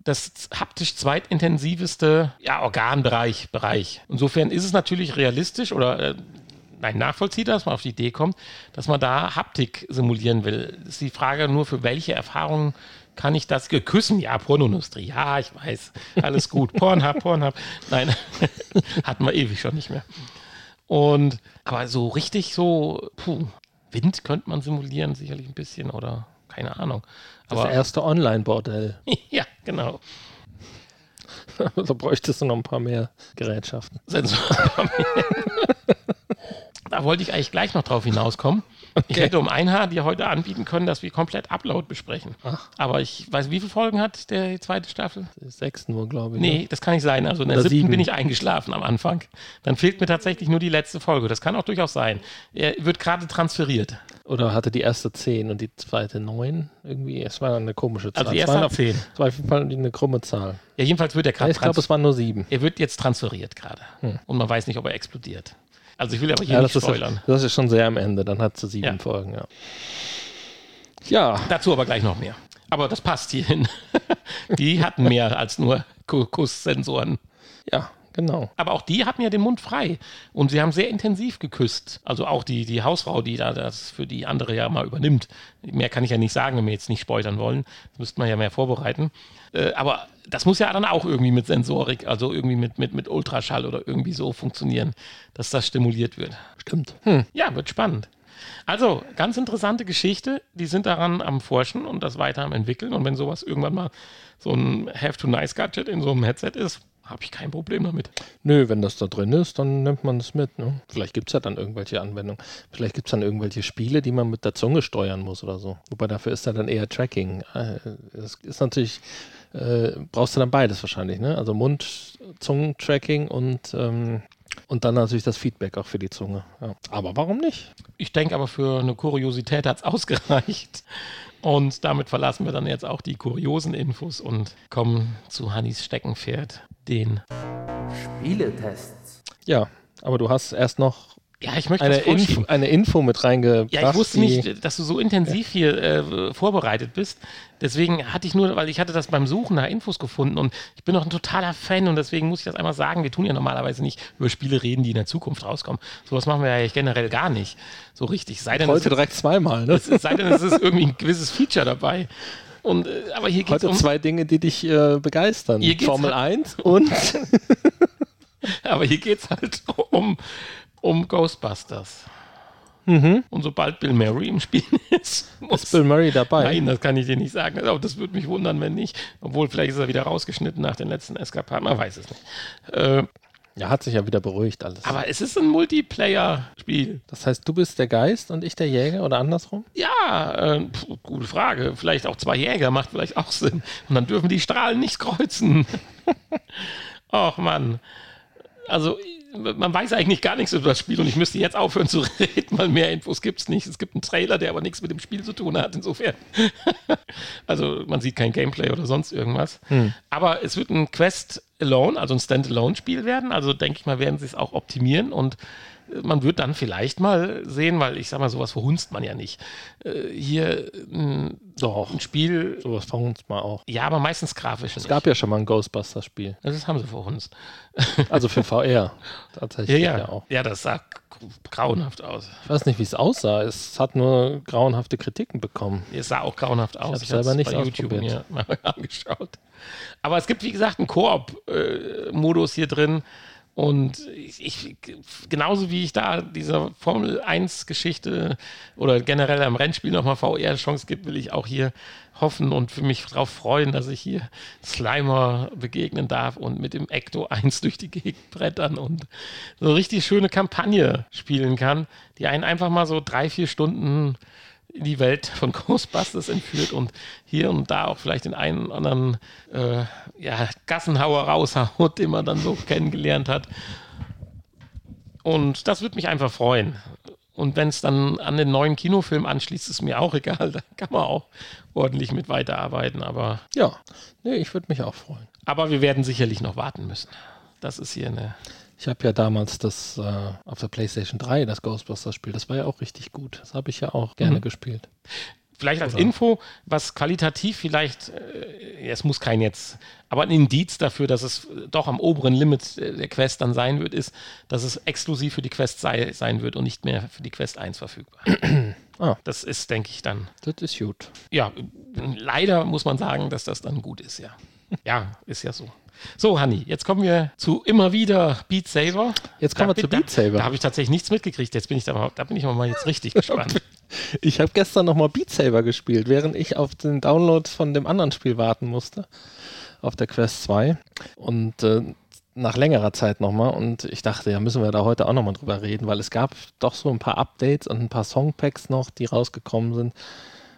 das haptisch zweitintensiveste ja, Organbereich. Bereich. Insofern ist es natürlich realistisch oder äh, nein, nachvollziehbar, dass man auf die Idee kommt, dass man da Haptik simulieren will. Das ist die Frage nur, für welche Erfahrungen kann ich das geküssen? Ja, Pornoindustrie. Ja, ich weiß. Alles gut. Pornhub, Pornhub. Nein, hatten wir ewig schon nicht mehr. Und, aber so richtig so, puh, Wind könnte man simulieren, sicherlich ein bisschen oder keine Ahnung. das Aber erste Online-Bordell. ja, genau. da bräuchtest du noch ein paar mehr Gerätschaften. Da wollte ich eigentlich gleich noch drauf hinauskommen. Ich hätte um ein Haar dir heute anbieten können, dass wir komplett Upload besprechen. Ach. Aber ich weiß, wie viele Folgen hat der zweite Staffel? Sechs nur, glaube ich. Nee, ne? das kann nicht sein. Also in der Oder siebten sieben. bin ich eingeschlafen am Anfang. Dann fehlt mir tatsächlich nur die letzte Folge. Das kann auch durchaus sein. Er wird gerade transferiert. Oder hatte die erste zehn und die zweite neun? Irgendwie, es war eine komische Zahl. Also die Es erste war hat zehn. Es war auf jeden Fall eine krumme Zahl. Ja, jedenfalls wird er Ja, gerade ich glaube, es waren nur sieben. Er wird jetzt transferiert gerade. Und man weiß nicht, ob er explodiert. Also ich will aber hier Ja, nicht das ist, spoilern. das ist schon sehr am Ende. Dann hat sie sieben Ja. Folgen, ja. Ja, Dazu aber gleich noch mehr. Aber das passt hierhin. Die hatten mehr als nur Ku- Kusssensoren. ja, genau. Aber auch die hatten ja den Mund frei. Und sie haben sehr intensiv geküsst. Also auch die, die Hausfrau, die da das für die andere ja mal übernimmt. Mehr kann ich ja nicht sagen, wenn wir jetzt nicht spoilern wollen. Das müsste man ja mehr vorbereiten. Äh, aber das muss ja dann auch irgendwie mit Sensorik, also irgendwie mit, mit, mit Ultraschall oder irgendwie so funktionieren, dass das stimuliert wird. Stimmt. Hm. Ja, wird spannend. Also, ganz interessante Geschichte. Die sind daran am Forschen und das weiter am entwickeln. Und wenn sowas irgendwann mal so ein Have-to-Nice-Gadget in so einem Headset ist, habe ich kein Problem damit. Nö, wenn das da drin ist, dann nimmt man es mit. Ne? Vielleicht gibt es ja dann irgendwelche Anwendungen. Vielleicht gibt es dann irgendwelche Spiele, die man mit der Zunge steuern muss oder so. Wobei dafür ist ja dann eher Tracking. Äh, Das ist natürlich, äh, brauchst du dann beides wahrscheinlich. Ne? Also Mund, Zungentracking und, ähm, und dann natürlich das Feedback auch für die Zunge. Ja. Aber warum nicht? Ich denke aber, für eine Kuriosität hat es ausgereicht. Und damit verlassen wir dann jetzt auch die kuriosen Infos und kommen zu Hannis Steckenpferd, den. Spieletests. Ja, aber du hast erst noch Ja, ich möchte eine. Info, eine Info mit reingebracht. Ja, ich wusste nicht, dass du so intensiv hier äh, vorbereitet bist. Deswegen hatte ich nur, weil ich hatte das beim Suchen nach Infos gefunden und ich bin auch ein totaler Fan und deswegen muss ich das einmal sagen. Wir tun ja normalerweise nicht über Spiele reden, die in der Zukunft rauskommen. Sowas machen wir ja generell gar nicht. So richtig. Sei denn, es Heute ist, direkt zweimal. Ne? es sei denn, es ist irgendwie ein gewisses Feature dabei. Und, äh, aber hier geht es Heute um, zwei Dinge, die dich äh, begeistern. Geht's Formel halt- 1 und aber hier geht's halt um, um Ghostbusters. Mhm. Und sobald Bill Murray im Spiel ist, muss ist Bill Murray dabei. Nein, das kann ich dir nicht sagen. Aber das würde mich wundern, wenn nicht. Obwohl, vielleicht ist er wieder rausgeschnitten nach den letzten Eskapaden. Man weiß es nicht. Äh, ja, hat sich ja wieder beruhigt alles. Aber es ist ein Multiplayer-Spiel. Das heißt, du bist der Geist und ich der Jäger oder andersrum? Ja, äh, pf, gute Frage. Vielleicht auch zwei Jäger macht vielleicht auch Sinn. Und dann dürfen die Strahlen nicht kreuzen. Och Mann. Also man weiß eigentlich gar nichts über das Spiel und ich müsste jetzt aufhören zu reden, weil mehr Infos gibt es nicht. Es gibt einen Trailer, der aber nichts mit dem Spiel zu tun hat, insofern. also man sieht kein Gameplay oder sonst irgendwas. Hm. Aber es wird ein Quest Alone, also ein Standalone-Spiel werden. Also denke ich mal, werden sie es auch optimieren und man wird dann vielleicht mal sehen, weil ich sag mal, sowas verhunzt man ja nicht. Äh, hier ein, Doch, ein Spiel. Sowas verhunzt man auch. Ja, aber meistens grafisch. Es nicht. gab ja schon mal ein Ghostbusters-Spiel. Das haben sie verhunzt. Also für VR. Tatsächlich ja, ja. auch. Ja, das sah grauenhaft aus. Ich weiß nicht, wie es aussah. Es hat nur grauenhafte Kritiken bekommen. Es sah auch grauenhaft aus. Ich habe selber nicht bei YouTube mir mal angeschaut. Aber es gibt, wie gesagt, einen Koop-Modus hier drin und ich, genauso wie ich da dieser Formel 1 Geschichte oder generell am Rennspiel nochmal VR-Chance gibt, will ich auch hier hoffen und für mich darauf freuen, dass ich hier Slimer begegnen darf und mit dem Ecto 1 durch die Gegend brettern und so richtig schöne Kampagne spielen kann, die einen einfach mal so drei, vier Stunden die Welt von Ghostbusters entführt und hier und da auch vielleicht den einen oder anderen äh, ja, Gassenhauer raushaut, den man dann so kennengelernt hat. Und das würde mich einfach freuen. Und wenn es dann an den neuen Kinofilm anschließt, ist mir auch egal. Da kann man auch ordentlich mit weiterarbeiten. Aber ja, nee, ich würde mich auch freuen. Aber wir werden sicherlich noch warten müssen. Das ist hier eine ich habe ja damals das äh, auf der PlayStation 3, das Ghostbusters-Spiel, das war ja auch richtig gut. Das habe ich ja auch gerne mhm. gespielt. Vielleicht als Oder? Info, was qualitativ vielleicht, äh, es muss kein jetzt, aber ein Indiz dafür, dass es doch am oberen Limit der Quest dann sein wird, ist, dass es exklusiv für die Quest sei, sein wird und nicht mehr für die Quest 1 verfügbar. ah. Das ist, denke ich, dann. Das ist gut. Ja, leider muss man sagen, dass das dann gut ist, ja. Ja, ist ja so. So, Hanni, jetzt kommen wir zu immer wieder Beat Saber. Jetzt kommen da, wir zu Beat Saber. Da, da habe ich tatsächlich nichts mitgekriegt. Jetzt bin ich da, da bin ich mal jetzt richtig gespannt. Ich habe gestern nochmal Beat Saber gespielt, während ich auf den Download von dem anderen Spiel warten musste. Auf der Quest 2. Und äh, nach längerer Zeit nochmal und ich dachte, ja, müssen wir da heute auch nochmal drüber reden, weil es gab doch so ein paar Updates und ein paar Songpacks noch, die rausgekommen sind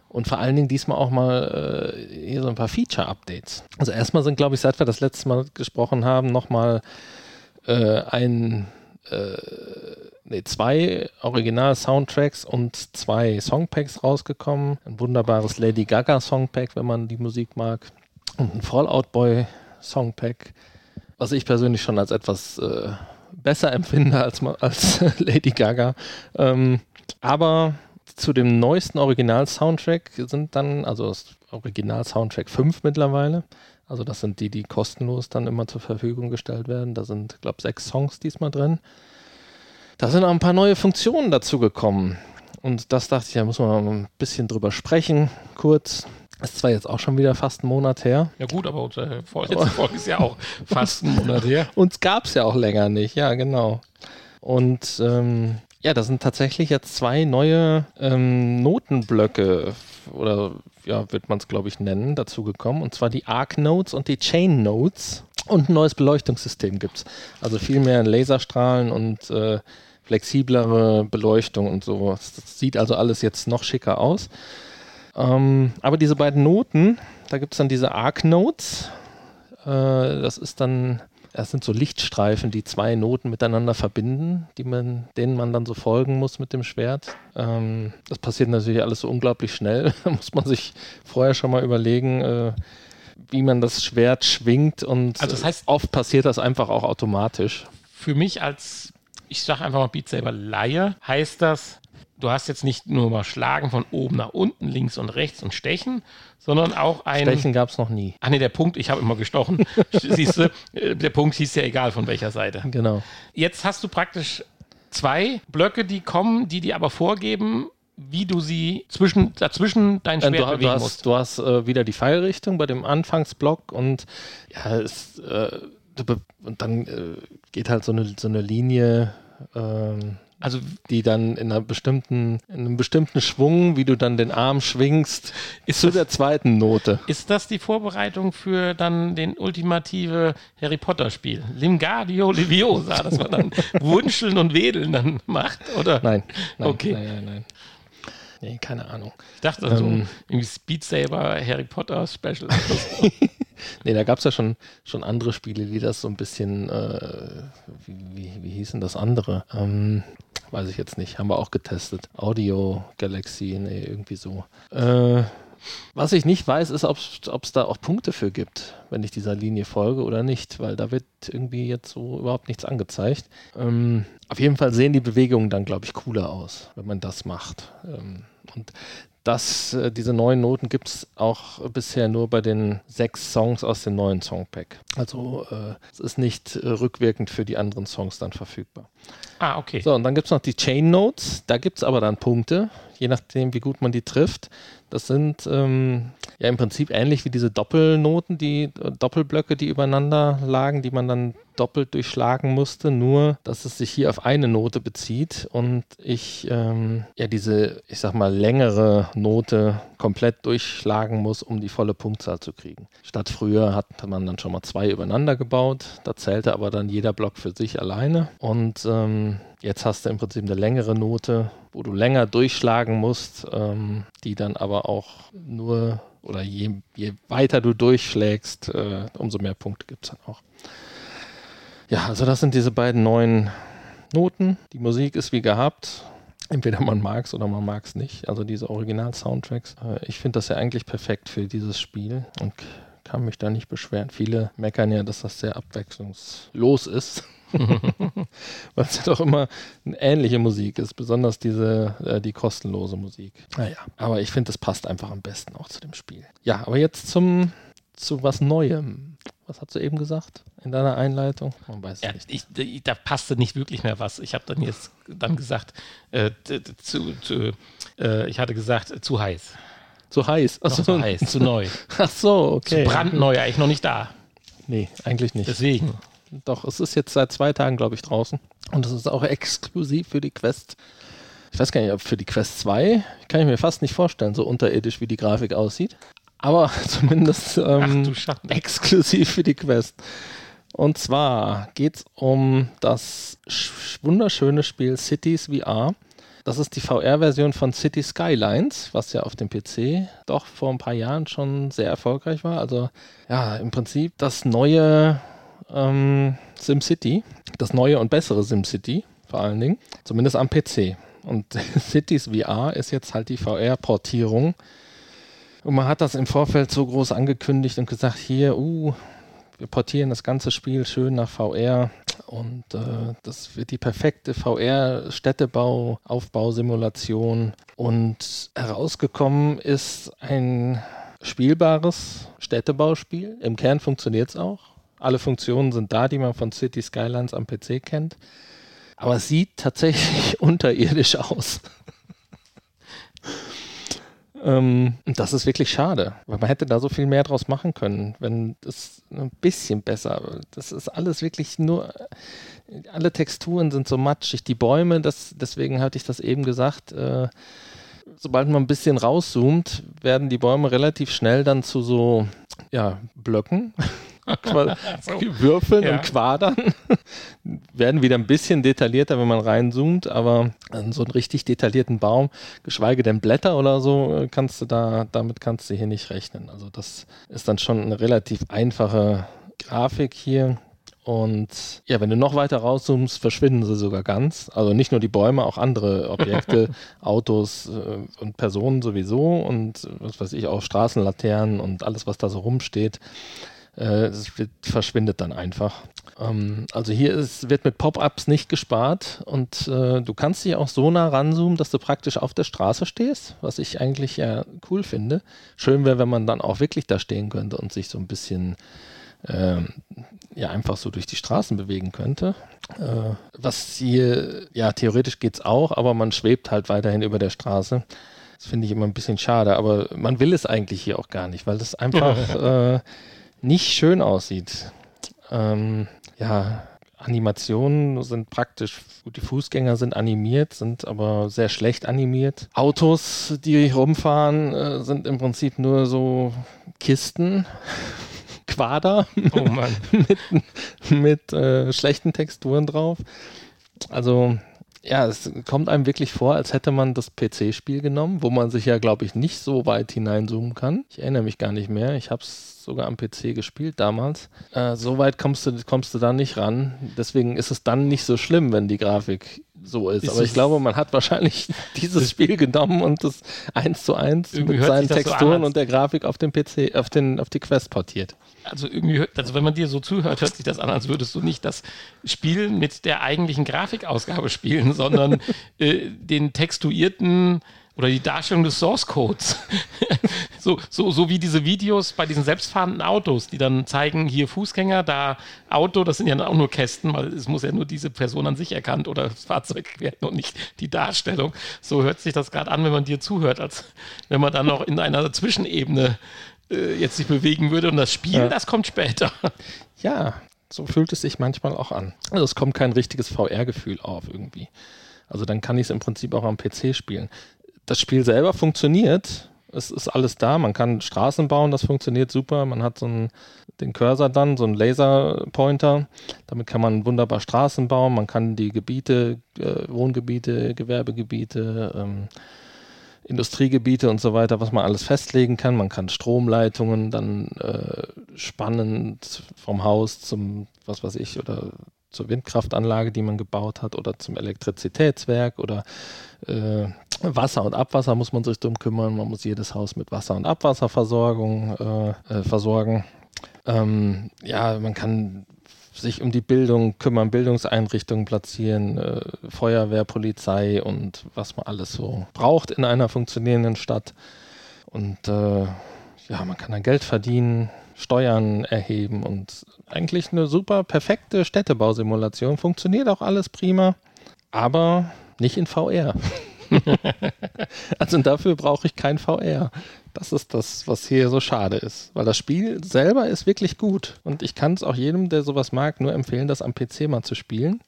und vor allen Dingen diesmal auch mal äh, hier so ein paar Feature-Updates. Also erstmal sind, glaube ich, seit wir das letzte Mal gesprochen haben, nochmal äh, ein, äh, nee, zwei Original-Soundtracks und zwei Songpacks rausgekommen. Ein wunderbares Lady Gaga-Songpack, wenn man die Musik mag. Und ein Fallout Boy Songpack, was ich persönlich schon als etwas äh, besser empfinde als, als Lady Gaga. Ähm, aber zu dem neuesten Original-Soundtrack sind dann, also das Original-Soundtrack 5 mittlerweile. Also das sind die, die kostenlos dann immer zur Verfügung gestellt werden. Da sind, glaube ich, sechs Songs diesmal drin. Da sind auch ein paar neue Funktionen dazu gekommen. Und das dachte ich, da muss man mal ein bisschen drüber sprechen, kurz. Ist zwar jetzt auch schon wieder fast ein Monat her. Ja gut, aber unsere vorletzte Folge ist ja auch fast ein Monat her. Uns gab es ja auch länger nicht, ja genau. Und ähm, ja, da sind tatsächlich jetzt zwei neue ähm, Notenblöcke oder ja, wird man es glaube ich nennen, dazugekommen. Und zwar die Arc Notes und die Chain Notes. Und ein neues Beleuchtungssystem gibt es. Also viel mehr Laserstrahlen und äh, flexiblere Beleuchtung und so. Das sieht also alles jetzt noch schicker aus. Ähm, aber diese beiden Noten, da gibt es dann diese Arc Notes. Äh, das ist dann das sind so Lichtstreifen, die zwei Noten miteinander verbinden, man, denen man dann so folgen muss mit dem Schwert. Ähm, das passiert natürlich alles so unglaublich schnell. da muss man sich vorher schon mal überlegen, äh, wie man das Schwert schwingt und also das heißt, oft passiert das einfach auch automatisch. Für mich als, ich sage einfach mal Beat Saber Laie, heißt das, du hast jetzt nicht nur mal Schlagen von oben nach unten, links und rechts und Stechen, sondern auch ein. Stechen gab es noch nie. Ach nee, der Punkt, ich habe immer gestochen. Siehst du, äh, der Punkt hieß ja egal von welcher Seite. Genau. Jetzt hast du praktisch zwei Blöcke, die kommen, die dir aber vorgeben, wie du sie zwischen, dazwischen dein Schwert du, bewegen du hast, musst. Du hast äh, wieder die Pfeilrichtung bei dem Anfangsblock und ja, es, äh, und dann äh, geht halt so eine, so eine Linie ähm, Also die dann in einer bestimmten, in einem bestimmten Schwung, wie du dann den Arm schwingst, ist zu der zweiten Note. Ist das die Vorbereitung für dann den ultimative Harry Potter Spiel? Limgardio Leviosa, dass man dann Wunscheln und Wedeln dann macht, oder? Nein, nein, Okay. nein, nein, nein. Nee, keine Ahnung. Ich dachte so, Ähm. irgendwie Speed Saber Harry Potter Special. Nee, da gab es ja schon, schon andere Spiele, die das so ein bisschen, äh, wie, wie, wie hießen das andere? Ähm, weiß ich jetzt nicht, haben wir auch getestet. Audio Galaxy, nee, irgendwie so. Äh, was ich nicht weiß, ist, ob es da auch Punkte für gibt, wenn ich dieser Linie folge oder nicht, weil da wird irgendwie jetzt so überhaupt nichts angezeigt. Ähm, auf jeden Fall sehen die Bewegungen dann, glaube ich, cooler aus, wenn man das macht. Ähm, und das, äh, diese neuen Noten gibt es auch bisher nur bei den sechs Songs aus dem neuen Songpack. Also äh, es ist nicht äh, rückwirkend für die anderen Songs dann verfügbar. ah, okay. So, und dann gibt es noch die Chain Notes. Da gibt es aber dann Punkte, je nachdem, wie gut man die trifft. Das sind ähm, ja im Prinzip ähnlich wie diese Doppelnoten, die Doppelblöcke, die übereinander lagen, die man dann doppelt durchschlagen musste, nur dass es sich hier auf eine Note bezieht und ich ähm, ja diese, ich sag mal, längere Note komplett durchschlagen muss, um die volle Punktzahl zu kriegen. Statt früher hat man dann schon mal zwei übereinander gebaut, da zählte aber dann jeder Block für sich alleine und ähm, jetzt hast du im Prinzip eine längere Note, wo du länger durchschlagen musst, ähm, die dann aber auch nur oder je, je weiter du durchschlägst, äh, umso mehr Punkte gibt es dann auch. Ja, also das sind diese beiden neuen Noten. Die Musik ist wie gehabt. Entweder man mag es oder man mag es nicht. Also diese Original-Soundtracks. Äh, ich finde das ja eigentlich perfekt für dieses Spiel und kann mich da nicht beschweren. Viele meckern ja, dass das sehr abwechslungslos ist. Weil es ja doch immer eine ähnliche Musik ist, besonders diese, äh, die kostenlose Musik. Naja, aber ich finde, es passt einfach am besten auch zu dem Spiel. Ja, aber jetzt zum, zu was Neuem. Was hast du eben gesagt in deiner Einleitung? Man weiß es Ja, nicht. ich, ich, da passte nicht wirklich mehr was. Ich habe dann jetzt dann gesagt, äh, zu, zu, äh, ich hatte gesagt, äh, zu heiß. Zu heiß. Ach so, zu heiß, zu neu. Ach so, okay. Zu brandneu, eigentlich noch nicht da. Nee, eigentlich nicht. Deswegen. Doch, es ist jetzt seit zwei Tagen, glaube ich, draußen. Und es ist auch exklusiv für die Quest. Ich weiß gar nicht, ob für die Quest 2, kann ich mir fast nicht vorstellen, so unterirdisch, wie die Grafik aussieht. Aber zumindest ähm, exklusiv für die Quest. Und zwar geht es um das sch- wunderschöne Spiel Cities VR. Das ist die VR-Version von City Skylines, was ja auf dem PC doch vor ein paar Jahren schon sehr erfolgreich war. Also ja, im Prinzip das neue ähm, SimCity, das neue und bessere SimCity vor allen Dingen, zumindest am PC. Und Cities VR ist jetzt halt die VR-Portierung. Und man hat das im Vorfeld so groß angekündigt und gesagt, hier, uh, wir portieren das ganze Spiel schön nach VR und äh, das wird die perfekte VR-Städtebau, Aufbausimulation. Und herausgekommen ist ein spielbares Städtebauspiel. Im Kern funktioniert es auch. Alle Funktionen sind da, die man von City Skylines am PC kennt. Aber es sieht tatsächlich unterirdisch aus. Ähm, das ist wirklich schade, weil man hätte da so viel mehr draus machen können, wenn das ein bisschen besser. Das ist alles wirklich nur, alle Texturen sind so matschig. Die Bäume, das, deswegen hatte ich das eben gesagt, äh, sobald man ein bisschen rauszoomt, werden die Bäume relativ schnell dann zu so ja, Blöcken. So. Würfeln Ja. und Quadern werden wieder ein bisschen detaillierter, wenn man reinzoomt, aber so einen richtig detaillierten Baum, geschweige denn Blätter oder so, äh, kannst du da, damit kannst du hier nicht rechnen. Also das ist dann schon eine relativ einfache Grafik hier. Und ja, wenn du noch weiter rauszoomst, verschwinden sie sogar ganz. Also nicht nur die Bäume, auch andere Objekte, Autos äh, und Personen sowieso und äh, was weiß ich, auch Straßenlaternen und alles, was da so rumsteht. Äh, es verschwindet dann einfach. Ähm, also hier ist, wird mit Pop-ups nicht gespart und äh, du kannst dich auch so nah ranzoomen, dass du praktisch auf der Straße stehst, was ich eigentlich ja cool finde. Schön wäre, wenn man dann auch wirklich da stehen könnte und sich so ein bisschen ähm, ja einfach so durch die Straßen bewegen könnte. Äh, was hier, ja, theoretisch geht es auch, aber man schwebt halt weiterhin über der Straße. Das finde ich immer ein bisschen schade, aber man will es eigentlich hier auch gar nicht, weil das einfach äh, nicht schön aussieht. Ähm, ja, Animationen sind praktisch, die Fußgänger sind animiert, sind aber sehr schlecht animiert. Autos, die rumfahren, äh, sind im Prinzip nur so Kisten. Quader Oh mit, mit äh, schlechten Texturen drauf. Also ja, es kommt einem wirklich vor, als hätte man das PC-Spiel genommen, wo man sich ja, glaube ich, nicht so weit hineinzoomen kann. Ich erinnere mich gar nicht mehr. Ich habe es sogar am PC gespielt damals. Äh, so weit kommst du, kommst du da nicht ran. Deswegen ist es dann nicht so schlimm, wenn die Grafik so ist. Ist Aber ich glaube, man hat wahrscheinlich dieses Spiel genommen und das eins zu eins Irgendwie mit seinen so Texturen als- und der Grafik auf den PC, auf den, auf die Quest portiert. Also irgendwie, also wenn man dir so zuhört, hört sich das an, als würdest du nicht das Spiel mit der eigentlichen Grafikausgabe spielen, sondern äh, den textuierten oder die Darstellung des Source Codes. so, so, so wie diese Videos bei diesen selbstfahrenden Autos, die dann zeigen, hier Fußgänger, da Auto, das sind ja auch nur Kästen, weil es muss ja nur diese Person an sich erkannt oder das Fahrzeug werden und nicht die Darstellung. So hört sich das gerade an, wenn man dir zuhört, als wenn man dann noch in einer Zwischenebene äh, jetzt sich bewegen würde und das Spiel, Ja. das kommt später. Ja, so fühlt es sich manchmal auch an. Also es kommt kein richtiges VR-Gefühl auf irgendwie. Also dann kann ich es im Prinzip auch am PC spielen. Das Spiel selber funktioniert. Es ist alles da. Man kann Straßen bauen, das funktioniert super. Man hat so einen, den Cursor dann, so einen Laserpointer. Damit kann man wunderbar Straßen bauen. Man kann die Gebiete, äh, Wohngebiete, Gewerbegebiete, ähm, Industriegebiete und so weiter, was man alles festlegen kann. Man kann Stromleitungen dann äh, spannend vom Haus zum, was weiß ich, oder zur Windkraftanlage, die man gebaut hat, oder zum Elektrizitätswerk oder äh, Wasser und Abwasser muss man sich drum kümmern. Man muss jedes Haus mit Wasser- und Abwasserversorgung äh, äh, versorgen. Ähm, ja, man kann sich um die Bildung kümmern, Bildungseinrichtungen platzieren, äh, Feuerwehr, Polizei und was man alles so braucht in einer funktionierenden Stadt. Und äh, ja, man kann dann Geld verdienen, Steuern erheben und eigentlich eine super perfekte Städtebausimulation. Funktioniert auch alles prima, aber nicht in VR. also dafür brauche ich kein VR. Das ist das, was hier so schade ist. Weil das Spiel selber ist wirklich gut. Und ich kann es auch jedem, der sowas mag, nur empfehlen, das am PC mal zu spielen.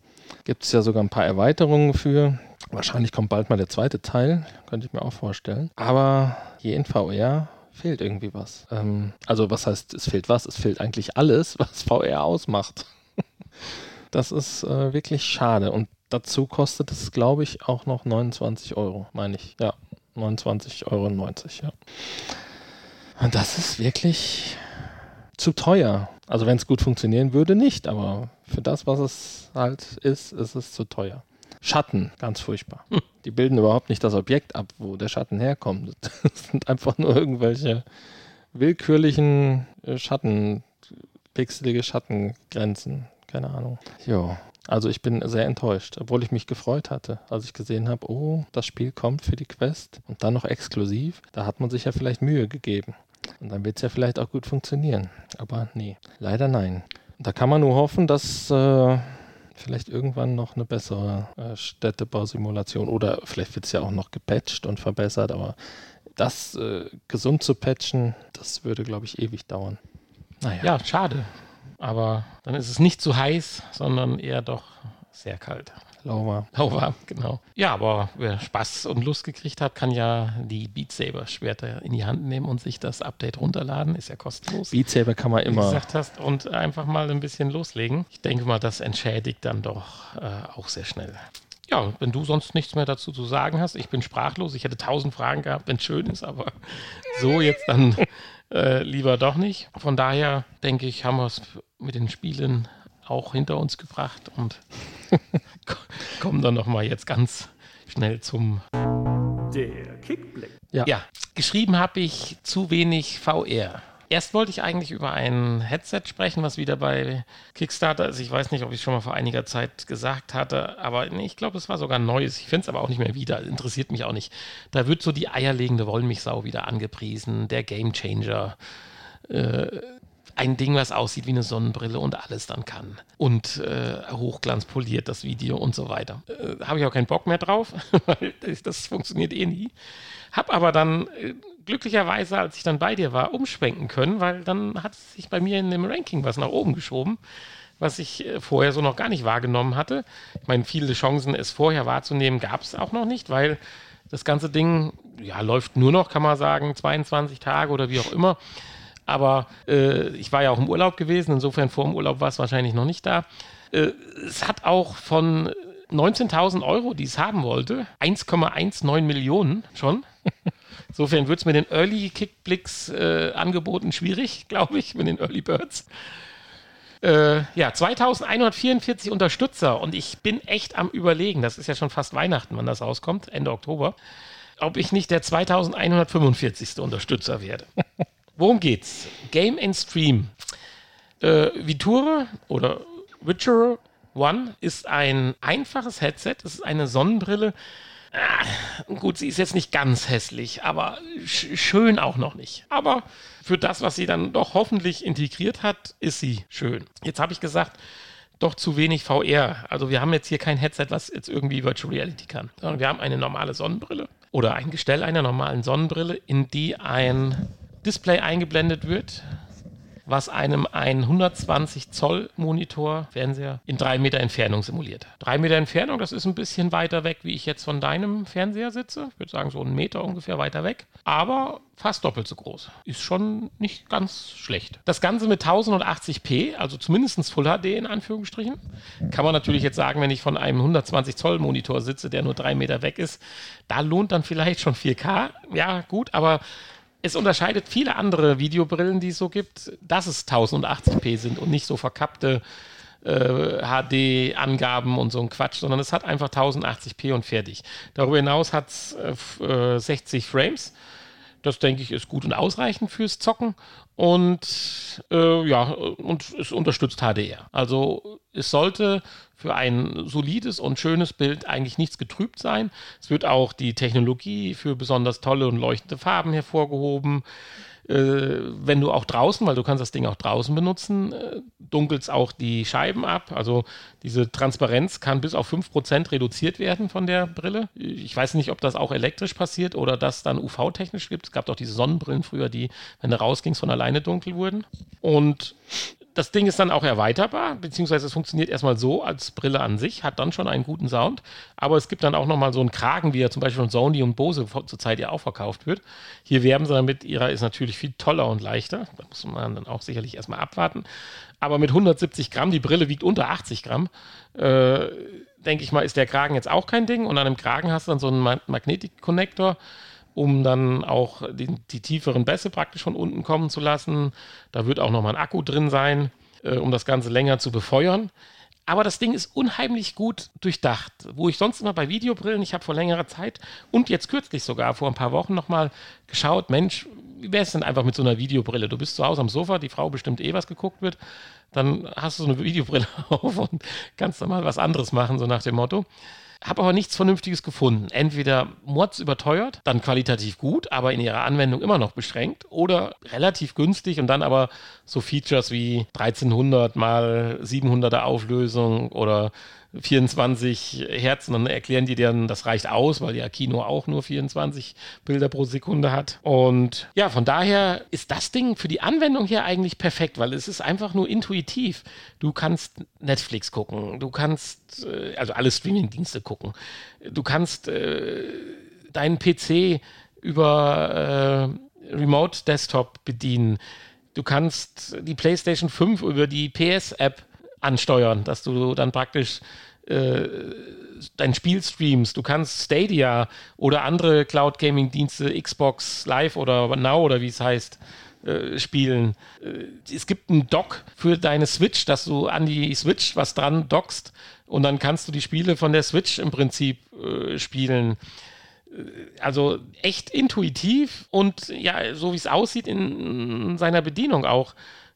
Gibt es ja sogar ein paar Erweiterungen für. Wahrscheinlich kommt bald mal der zweite Teil, könnte ich mir auch vorstellen. Aber hier in VR fehlt irgendwie was. Ähm, also was heißt, es fehlt was? Es fehlt eigentlich alles, was VR ausmacht. Das ist äh, wirklich schade. Und dazu kostet es, glaube ich, auch noch 29 Euro, meine ich. Ja, 29,90 Euro, ja. Und das ist wirklich zu teuer. Also wenn es gut funktionieren würde, nicht. Aber für das, was es halt ist, ist es zu teuer. Schatten, ganz furchtbar. Die bilden überhaupt nicht das Objekt ab, wo der Schatten herkommt. Das sind einfach nur irgendwelche willkürlichen äh, Schatten, pixelige Schattengrenzen. Keine Ahnung. Jo. Also ich bin sehr enttäuscht, obwohl ich mich gefreut hatte, als ich gesehen habe, oh, das Spiel kommt für die Quest und dann noch exklusiv. Da hat man sich ja vielleicht Mühe gegeben. Und dann wird es ja vielleicht auch gut funktionieren. Aber nee, leider nein. Da kann man nur hoffen, dass äh, vielleicht irgendwann noch eine bessere äh, Städtebausimulation oder vielleicht wird es ja auch noch gepatcht und verbessert, aber das äh, gesund zu patchen, das würde, glaube ich, ewig dauern. Naja. Ja, schade. Aber dann ist es nicht zu heiß, sondern eher doch sehr kalt. Lauer. Lauwarm, genau. Ja, aber wer Spaß und Lust gekriegt hat, kann ja die Beat Saber Schwerter in die Hand nehmen und sich das Update runterladen. Ist ja kostenlos. Beat Saber kann man wie du immer. gesagt hast, und einfach mal ein bisschen loslegen. Ich denke mal, das entschädigt dann doch äh, auch sehr schnell. Ja, wenn du sonst nichts mehr dazu zu sagen hast, ich bin sprachlos. Ich hätte tausend Fragen gehabt, wenn es schön ist, aber so jetzt dann äh, lieber doch nicht. Von daher denke ich, haben wir es mit den Spielen auch hinter uns gebracht und ko- kommen dann nochmal jetzt ganz schnell zum Der Kickblick. Ja. ja, geschrieben habe ich zu wenig VR. Erst wollte ich eigentlich über ein Headset sprechen, was wieder bei Kickstarter ist. Ich weiß nicht, ob ich es schon mal vor einiger Zeit gesagt hatte, aber ich glaube, es war sogar neues. Ich finde es aber auch nicht mehr wieder. Interessiert mich auch nicht. Da wird so die eierlegende Wollmilchsau wieder angepriesen, der Gamechanger. Äh, ein Ding, was aussieht wie eine Sonnenbrille und alles dann kann. Und äh, hochglanzpoliert das Video und so weiter. Äh, Habe ich auch keinen Bock mehr drauf, weil das funktioniert eh nie. Hab aber dann äh, glücklicherweise, als ich dann bei dir war, umschwenken können, weil dann hat sich bei mir in dem Ranking was nach oben geschoben. was ich äh, vorher so noch gar nicht wahrgenommen hatte. Ich meine, viele Chancen, es vorher wahrzunehmen, gab es auch noch nicht, weil das ganze Ding ja, läuft nur noch, kann man sagen, 22 Tage oder wie auch immer. Aber äh, ich war ja auch im Urlaub gewesen, insofern vor dem Urlaub war es wahrscheinlich noch nicht da. Äh, es hat auch von 19.000 Euro, die es haben wollte, 1,19 Millionen schon. Insofern wird es mit den Early Kickblicks äh, Angeboten schwierig, glaube ich, mit den Early Birds. Äh, ja, 2144 Unterstützer und ich bin echt am Überlegen, das ist ja schon fast Weihnachten, wann das rauskommt, Ende Oktober, ob ich nicht der 2145. Unterstützer werde. Worum geht's? Game and Stream. Äh, Viture oder Witcher One ist ein einfaches Headset. Es ist eine Sonnenbrille. Ah, gut, sie ist jetzt nicht ganz hässlich, aber sch schön auch noch nicht. Aber für das, was sie dann doch hoffentlich integriert hat, ist sie schön. Jetzt habe ich gesagt, doch zu wenig VR. Also wir haben jetzt hier kein Headset, was jetzt irgendwie Virtual Reality kann, sondern wir haben eine normale Sonnenbrille oder ein Gestell einer normalen Sonnenbrille, in die ein Display eingeblendet wird, was einem ein 120 Zoll Monitor, Fernseher, in drei Meter Entfernung simuliert. Drei Meter Entfernung, das ist ein bisschen weiter weg, wie ich jetzt von deinem Fernseher sitze. Ich würde sagen, so einen Meter ungefähr weiter weg. Aber fast doppelt so groß. Ist schon nicht ganz schlecht. Das Ganze mit 1080p, also zumindest Full HD in Anführungsstrichen. Kann man natürlich jetzt sagen, wenn ich von einem 120 Zoll Monitor sitze, der nur drei Meter weg ist, da lohnt dann vielleicht schon 4K. Ja, gut, aber es unterscheidet viele andere Videobrillen, die es so gibt, dass es 1080p sind und nicht so verkappte äh, HD-Angaben und so ein Quatsch, sondern es hat einfach 1080p und fertig. Darüber hinaus hat es äh, 60 Frames. Das denke ich ist gut und ausreichend fürs Zocken. Und äh, ja, und es unterstützt HDR. Also es sollte für ein solides und schönes Bild eigentlich nichts getrübt sein. Es wird auch die Technologie für besonders tolle und leuchtende Farben hervorgehoben. Äh, wenn du auch draußen, weil du kannst das Ding auch draußen benutzen, äh, dunkelt auch die Scheiben ab. Also diese Transparenz kann bis auf 5% reduziert werden von der Brille. Ich weiß nicht, ob das auch elektrisch passiert oder das dann UV-technisch gibt. Es gab doch diese Sonnenbrillen früher, die, wenn du rausgingst, von alleine dunkel wurden. Und das Ding ist dann auch erweiterbar, beziehungsweise es funktioniert erstmal so als Brille an sich, hat dann schon einen guten Sound, aber es gibt dann auch nochmal so einen Kragen, wie er zum Beispiel von Sony und Bose zurzeit ja auch verkauft wird. Hier werben sie damit, ihrer ist natürlich viel toller und leichter, da muss man dann auch sicherlich erstmal abwarten, aber mit 170 Gramm, die Brille wiegt unter 80 Gramm, äh, denke ich mal, ist der Kragen jetzt auch kein Ding und an dem Kragen hast du dann so einen Magnetik-Connector, um dann auch die, die, tieferen Bässe praktisch von unten kommen zu lassen. Da wird auch nochmal ein Akku drin sein, äh, um das Ganze länger zu befeuern. Aber das Ding ist unheimlich gut durchdacht. Wo ich sonst immer bei Videobrillen, ich habe vor längerer Zeit und jetzt kürzlich sogar vor ein paar Wochen nochmal geschaut, Mensch, wie wäre es denn einfach mit so einer Videobrille? Du bist zu Hause am Sofa, die Frau bestimmt eh was geguckt wird, dann hast du so eine Videobrille auf und kannst dann mal was anderes machen, so nach dem Motto. Habe aber nichts Vernünftiges gefunden. Entweder Mods überteuert, dann qualitativ gut, aber in ihrer Anwendung immer noch beschränkt, oder relativ günstig und dann aber so Features wie 1300 mal 700er Auflösung oder 24 Hertz und dann erklären die dir, das reicht aus, weil ja Kino auch nur 24 Bilder pro Sekunde hat. Und ja, von daher ist das Ding für die Anwendung hier eigentlich perfekt, weil es ist einfach nur intuitiv. Du kannst Netflix gucken, du kannst äh, also alle Streaming-Dienste gucken, du kannst äh, deinen PC über äh, Remote Desktop bedienen. Du kannst die PlayStation 5 über die PS-App ansteuern, dass du dann praktisch äh, dein Spiel streamst. Du kannst Stadia oder andere Cloud Gaming Dienste, Xbox Live oder Now oder wie es heißt, äh, spielen. Äh, es gibt einen Dock für deine Switch, dass du an die Switch was dran dockst und dann kannst du die Spiele von der Switch im Prinzip äh, spielen. Äh, also echt intuitiv und ja, so wie es aussieht in, in seiner Bedienung auch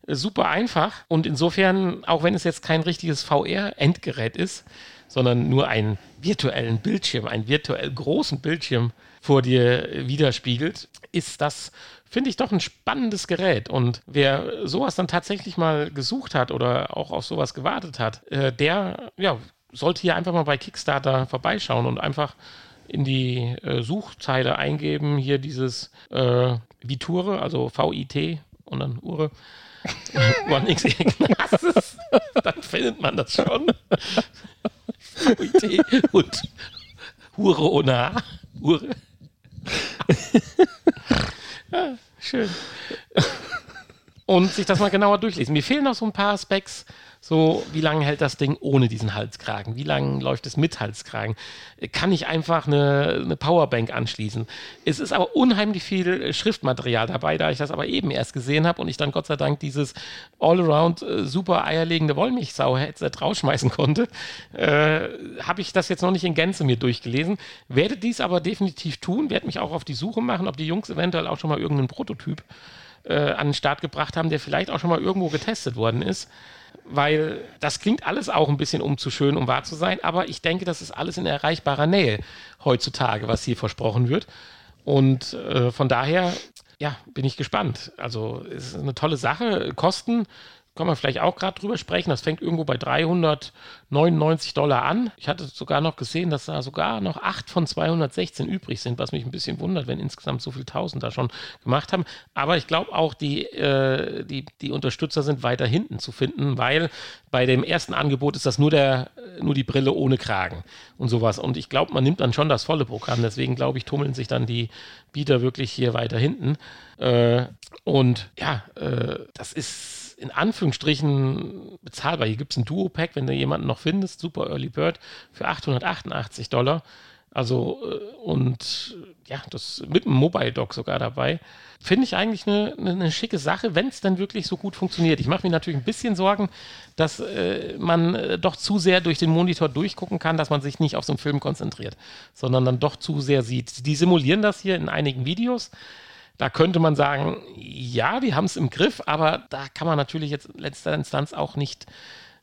super einfach und insofern, auch wenn es jetzt kein richtiges VR-Endgerät ist, sondern nur einen virtuellen Bildschirm, einen virtuell großen Bildschirm vor dir widerspiegelt, ist das, finde ich, doch ein spannendes Gerät. Und wer sowas dann tatsächlich mal gesucht hat oder auch auf sowas gewartet hat, äh, der ja, sollte hier einfach mal bei Kickstarter vorbeischauen und einfach in die äh, Suchzeile eingeben, hier dieses äh, Viture, also V-I-T und dann Ure, One X Ignazes, dann findet man das schon. und Hure ohne H. Hure. ja, schön. Und sich das mal genauer durchlesen. Mir fehlen noch so ein paar Specs so, wie lange hält das Ding ohne diesen Halskragen? Wie lange läuft es mit Halskragen? Kann ich einfach eine, eine Powerbank anschließen? Es ist aber unheimlich viel Schriftmaterial dabei, da ich das aber eben erst gesehen habe und ich dann Gott sei Dank dieses Allround äh, super eierlegende Wollmilchsau-Headset rausschmeißen konnte, äh, habe ich das jetzt noch nicht in Gänze mir durchgelesen. Werde dies aber definitiv tun, werde mich auch auf die Suche machen, ob die Jungs eventuell auch schon mal irgendeinen Prototyp äh, an den Start gebracht haben, der vielleicht auch schon mal irgendwo getestet worden ist weil das klingt alles auch ein bisschen um zu schön, um wahr zu sein, aber ich denke, das ist alles in erreichbarer Nähe heutzutage, was hier versprochen wird. Und äh, von daher, ja, bin ich gespannt. Also es ist eine tolle Sache. Kosten kann man vielleicht auch gerade drüber sprechen. Das fängt irgendwo bei 399 Dollar an. Ich hatte sogar noch gesehen, dass da sogar noch 8 von 216 übrig sind, was mich ein bisschen wundert, wenn insgesamt so viele Tausend da schon gemacht haben. Aber ich glaube auch, die, äh, die, die Unterstützer sind weiter hinten zu finden, weil bei dem ersten Angebot ist das nur, der, nur die Brille ohne Kragen und sowas. Und ich glaube, man nimmt dann schon das volle Programm. Deswegen glaube ich, tummeln sich dann die Bieter wirklich hier weiter hinten. Äh, und ja, äh, das ist in Anführungsstrichen bezahlbar. Hier gibt es ein Duo-Pack, wenn du jemanden noch findest, Super Early Bird für 888 Dollar. Also, äh, und ja, das mit einem Mobile Dock sogar dabei. Finde ich eigentlich eine, eine, eine schicke Sache, wenn es dann wirklich so gut funktioniert. Ich mache mir natürlich ein bisschen Sorgen, dass äh, man äh, doch zu sehr durch den Monitor durchgucken kann, dass man sich nicht auf so einen Film konzentriert, sondern dann doch zu sehr sieht. Die simulieren das hier in einigen Videos. Da könnte man sagen, ja, die haben es im Griff, aber da kann man natürlich jetzt in letzter Instanz auch nicht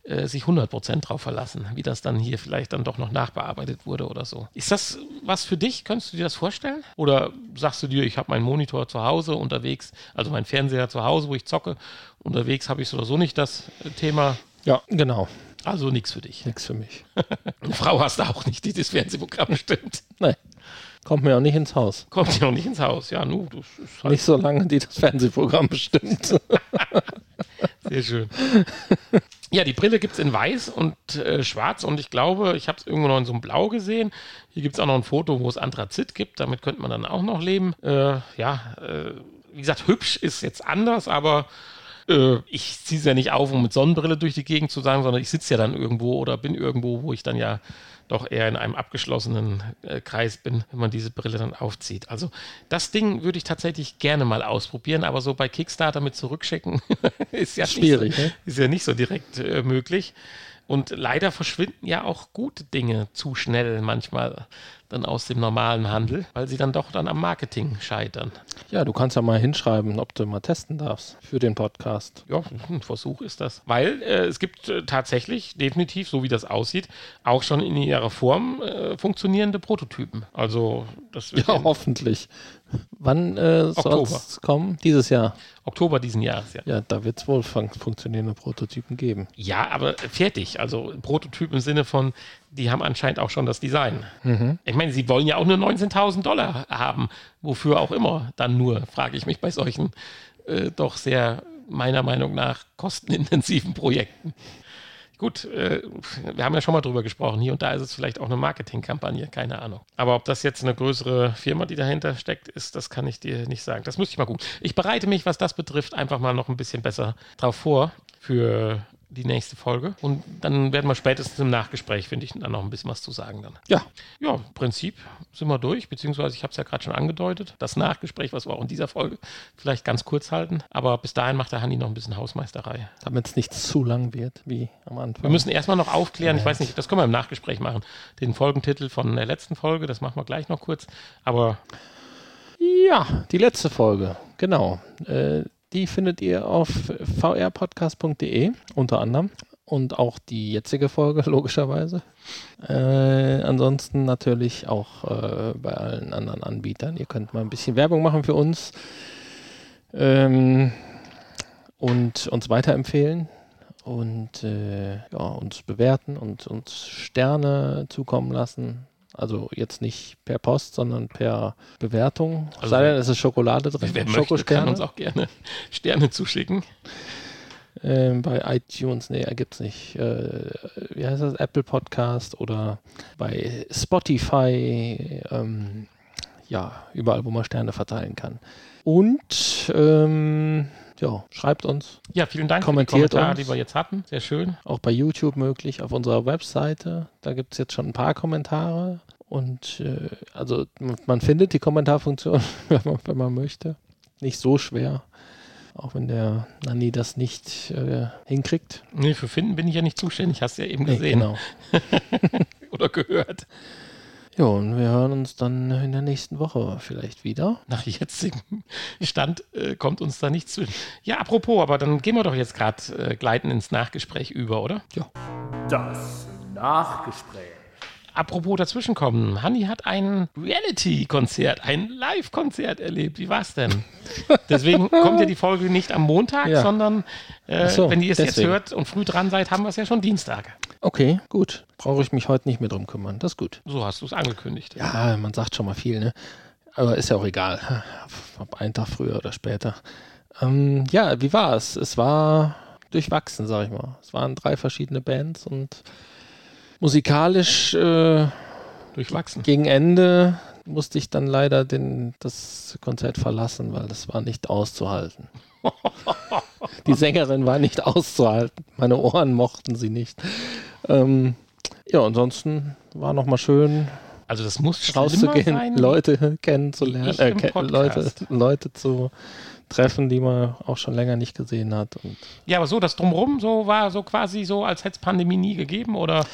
äh, sich 100% drauf verlassen, wie das dann hier vielleicht dann doch noch nachbearbeitet wurde oder so. Ist das was für dich? Könntest du dir das vorstellen? Oder sagst du dir, ich habe meinen Monitor zu Hause unterwegs, also meinen Fernseher zu Hause, wo ich zocke, unterwegs habe ich so oder so nicht das äh, Thema? Ja, genau. Also nichts für dich. Nichts für mich. Eine Frau hast du auch nicht, die das Fernsehprogramm stimmt. Nein. Kommt mir auch nicht ins Haus. Kommt mir auch nicht ins Haus, ja, nu, das ist halt Nicht so lange, die das Fernsehprogramm bestimmt. Sehr schön. Ja, die Brille gibt es in weiß und äh, schwarz und ich glaube, ich habe es irgendwo noch in so einem Blau gesehen. Hier gibt es auch noch ein Foto, wo es Anthrazit gibt. Damit könnte man dann auch noch leben. Äh, ja, äh, wie gesagt, hübsch ist jetzt anders, aber äh, ich ziehe es ja nicht auf, um mit Sonnenbrille durch die Gegend zu sein, sondern ich sitze ja dann irgendwo oder bin irgendwo, wo ich dann ja doch eher in einem abgeschlossenen äh, Kreis bin, wenn man diese Brille dann aufzieht. Also das Ding würde ich tatsächlich gerne mal ausprobieren, aber so bei Kickstarter mit zurückschicken ist ja schwierig, so, ne? ist ja nicht so direkt äh, möglich. Und leider verschwinden ja auch gute Dinge zu schnell manchmal dann aus dem normalen Handel, weil sie dann doch dann am Marketing scheitern. Ja, du kannst ja mal hinschreiben, ob du mal testen darfst für den Podcast. Ja, ein Versuch ist das. Weil äh, es gibt äh, tatsächlich, definitiv, so wie das aussieht, auch schon in ihrer Form äh, funktionierende Prototypen. Also das wird Ja, hoffentlich. Wann äh, soll es kommen? Dieses Jahr. Oktober diesen Jahres, ja. Ja, da wird es wohl fun funktionierende Prototypen geben. Ja, aber fertig. Also Prototyp im Sinne von, die haben anscheinend auch schon das Design. Mhm. Ich meine, sie wollen ja auch nur 19.000 Dollar haben. Wofür auch immer dann nur, frage ich mich bei solchen äh, doch sehr, meiner Meinung nach, kostenintensiven Projekten. Gut, äh, wir haben ja schon mal drüber gesprochen. Hier und da ist es vielleicht auch eine Marketingkampagne, keine Ahnung. Aber ob das jetzt eine größere Firma, die dahinter steckt, ist, das kann ich dir nicht sagen. Das müsste ich mal gucken. Ich bereite mich, was das betrifft, einfach mal noch ein bisschen besser drauf vor für die nächste Folge. Und dann werden wir spätestens im Nachgespräch, finde ich, dann noch ein bisschen was zu sagen dann. Ja. Ja, im Prinzip sind wir durch, beziehungsweise ich habe es ja gerade schon angedeutet. Das Nachgespräch, was wir auch in dieser Folge vielleicht ganz kurz halten. Aber bis dahin macht der Hanni noch ein bisschen Hausmeisterei. Damit es nicht zu lang wird, wie am Anfang. Wir müssen erstmal noch aufklären, ich weiß nicht, das können wir im Nachgespräch machen. Den Folgentitel von der letzten Folge, das machen wir gleich noch kurz. Aber. Ja, die letzte Folge, genau. Äh, die findet ihr auf vrpodcast.de unter anderem und auch die jetzige Folge logischerweise. Äh, ansonsten natürlich auch äh, bei allen anderen Anbietern. Ihr könnt mal ein bisschen Werbung machen für uns ähm, und uns weiterempfehlen und äh, ja, uns bewerten und uns Sterne zukommen lassen. Also jetzt nicht per Post, sondern per Bewertung. Also Sei denn, es ist Schokolade drin. Wer möchte, kann uns auch gerne Sterne zuschicken. Ähm, bei iTunes, nee, ergibt es nicht. Äh, wie heißt das? Apple Podcast oder bei Spotify. Ähm, ja, überall, wo man Sterne verteilen kann. Und ähm, ja, schreibt uns. Ja, vielen Dank Kommentiert für die Kommentare, uns. die wir jetzt hatten. Sehr schön. Auch bei YouTube möglich, auf unserer Webseite. Da gibt es jetzt schon ein paar Kommentare. Und äh, also man- findet die Kommentarfunktion, wenn man, wenn man möchte. Nicht so schwer. Auch wenn der Nani das nicht äh, hinkriegt. Nee, für Finden bin ich ja nicht zuständig, hast du ja eben Nee, gesehen genau. oder gehört. Ja, und wir hören uns dann in der nächsten Woche vielleicht wieder. Nach jetzigem Stand äh, kommt uns da nichts zwischen. Ja, apropos, aber dann gehen wir doch jetzt gerade äh, gleiten ins Nachgespräch über, oder? Das Nachgespräch. Apropos dazwischenkommen. Hanni hat ein Reality-Konzert, ein Live-Konzert erlebt. Wie war's denn? Deswegen kommt ja die Folge nicht am Montag, Ja. sondern äh, so, wenn ihr es jetzt deswegen. hört und früh dran seid, haben wir es ja schon Dienstag. Okay, gut. Brauche ich mich heute nicht mehr drum kümmern. Das ist gut. So hast du es angekündigt. Ja, man sagt schon mal viel, ne? Aber ist ja auch egal. Ob einen Tag früher oder später. Ähm, ja, wie war es? Es war durchwachsen, sag ich mal. Es waren drei verschiedene Bands und musikalisch äh, Durchwachsen. gegen Ende musste ich dann leider den, das Konzert verlassen, weil das war nicht auszuhalten. Die Sängerin war nicht auszuhalten. Meine Ohren mochten sie nicht. Ähm, ja, ansonsten war nochmal schön Also das muss rauszugehen, sein. Leute kennenzulernen, äh, im ke- Leute. Leute zu treffen, die man auch schon länger nicht gesehen hat. Ja, aber so das Drumrum, so war so quasi so, als hätte es Pandemie nie gegeben oder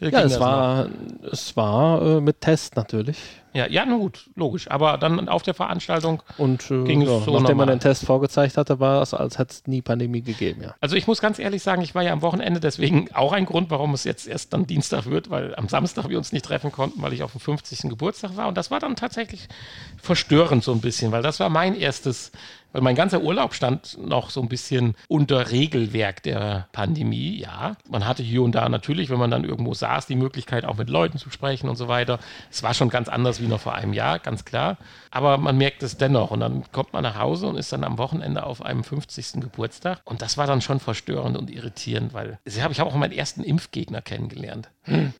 äh, ja, es war, es war äh, mit Test natürlich. Ja, ja, na gut, logisch. Aber dann auf der Veranstaltung Und äh, Ging es so nachdem man den Test vorgezeigt hatte, war es, als hätte es nie Pandemie gegeben, ja. Also ich muss ganz ehrlich sagen, ich war ja am Wochenende, deswegen auch ein Grund, warum es jetzt erst dann Dienstag wird, weil am Samstag wir uns nicht treffen konnten, weil ich auf dem 50. Geburtstag war. Und das war dann tatsächlich verstörend so ein bisschen, weil das war mein erstes, weil mein ganzer Urlaub stand noch so ein bisschen unter Regelwerk der Pandemie. Ja, man hatte hier und da natürlich, wenn man dann irgendwo saß, die Möglichkeit auch mit Leuten zu sprechen und so weiter. Es war schon ganz anders wie noch vor einem Jahr, ganz klar. Aber man merkt es dennoch. Und dann kommt man nach Hause und ist dann am Wochenende auf einem 50. Geburtstag. Und das war dann schon verstörend und irritierend, weil ich habe auch meinen ersten Impfgegner kennengelernt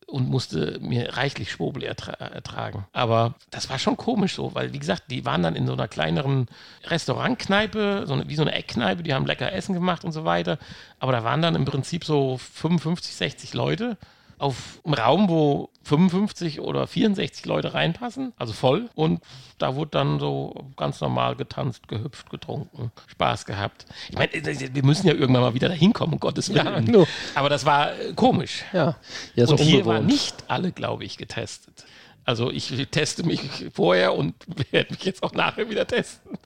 und musste mir reichlich Schwobel ertra ertragen. Aber das war schon komisch so, weil wie gesagt, die waren dann in so einer kleineren Restaurantkneipe, so wie so eine Eckkneipe, die haben lecker Essen gemacht und so weiter. Aber da waren dann im Prinzip so 55, 60 Leute auf einem Raum, wo 55 oder 64 Leute reinpassen, also voll. Und da wurde dann so ganz normal getanzt, gehüpft, getrunken, Spaß gehabt. Ich meine, wir müssen ja irgendwann mal wieder dahin kommen, um Gottes Willen. nur. Aber das war äh, komisch. Ja, ja so und hier waren nicht alle, glaube ich, getestet. Also ich teste mich vorher und werde mich jetzt auch nachher wieder testen.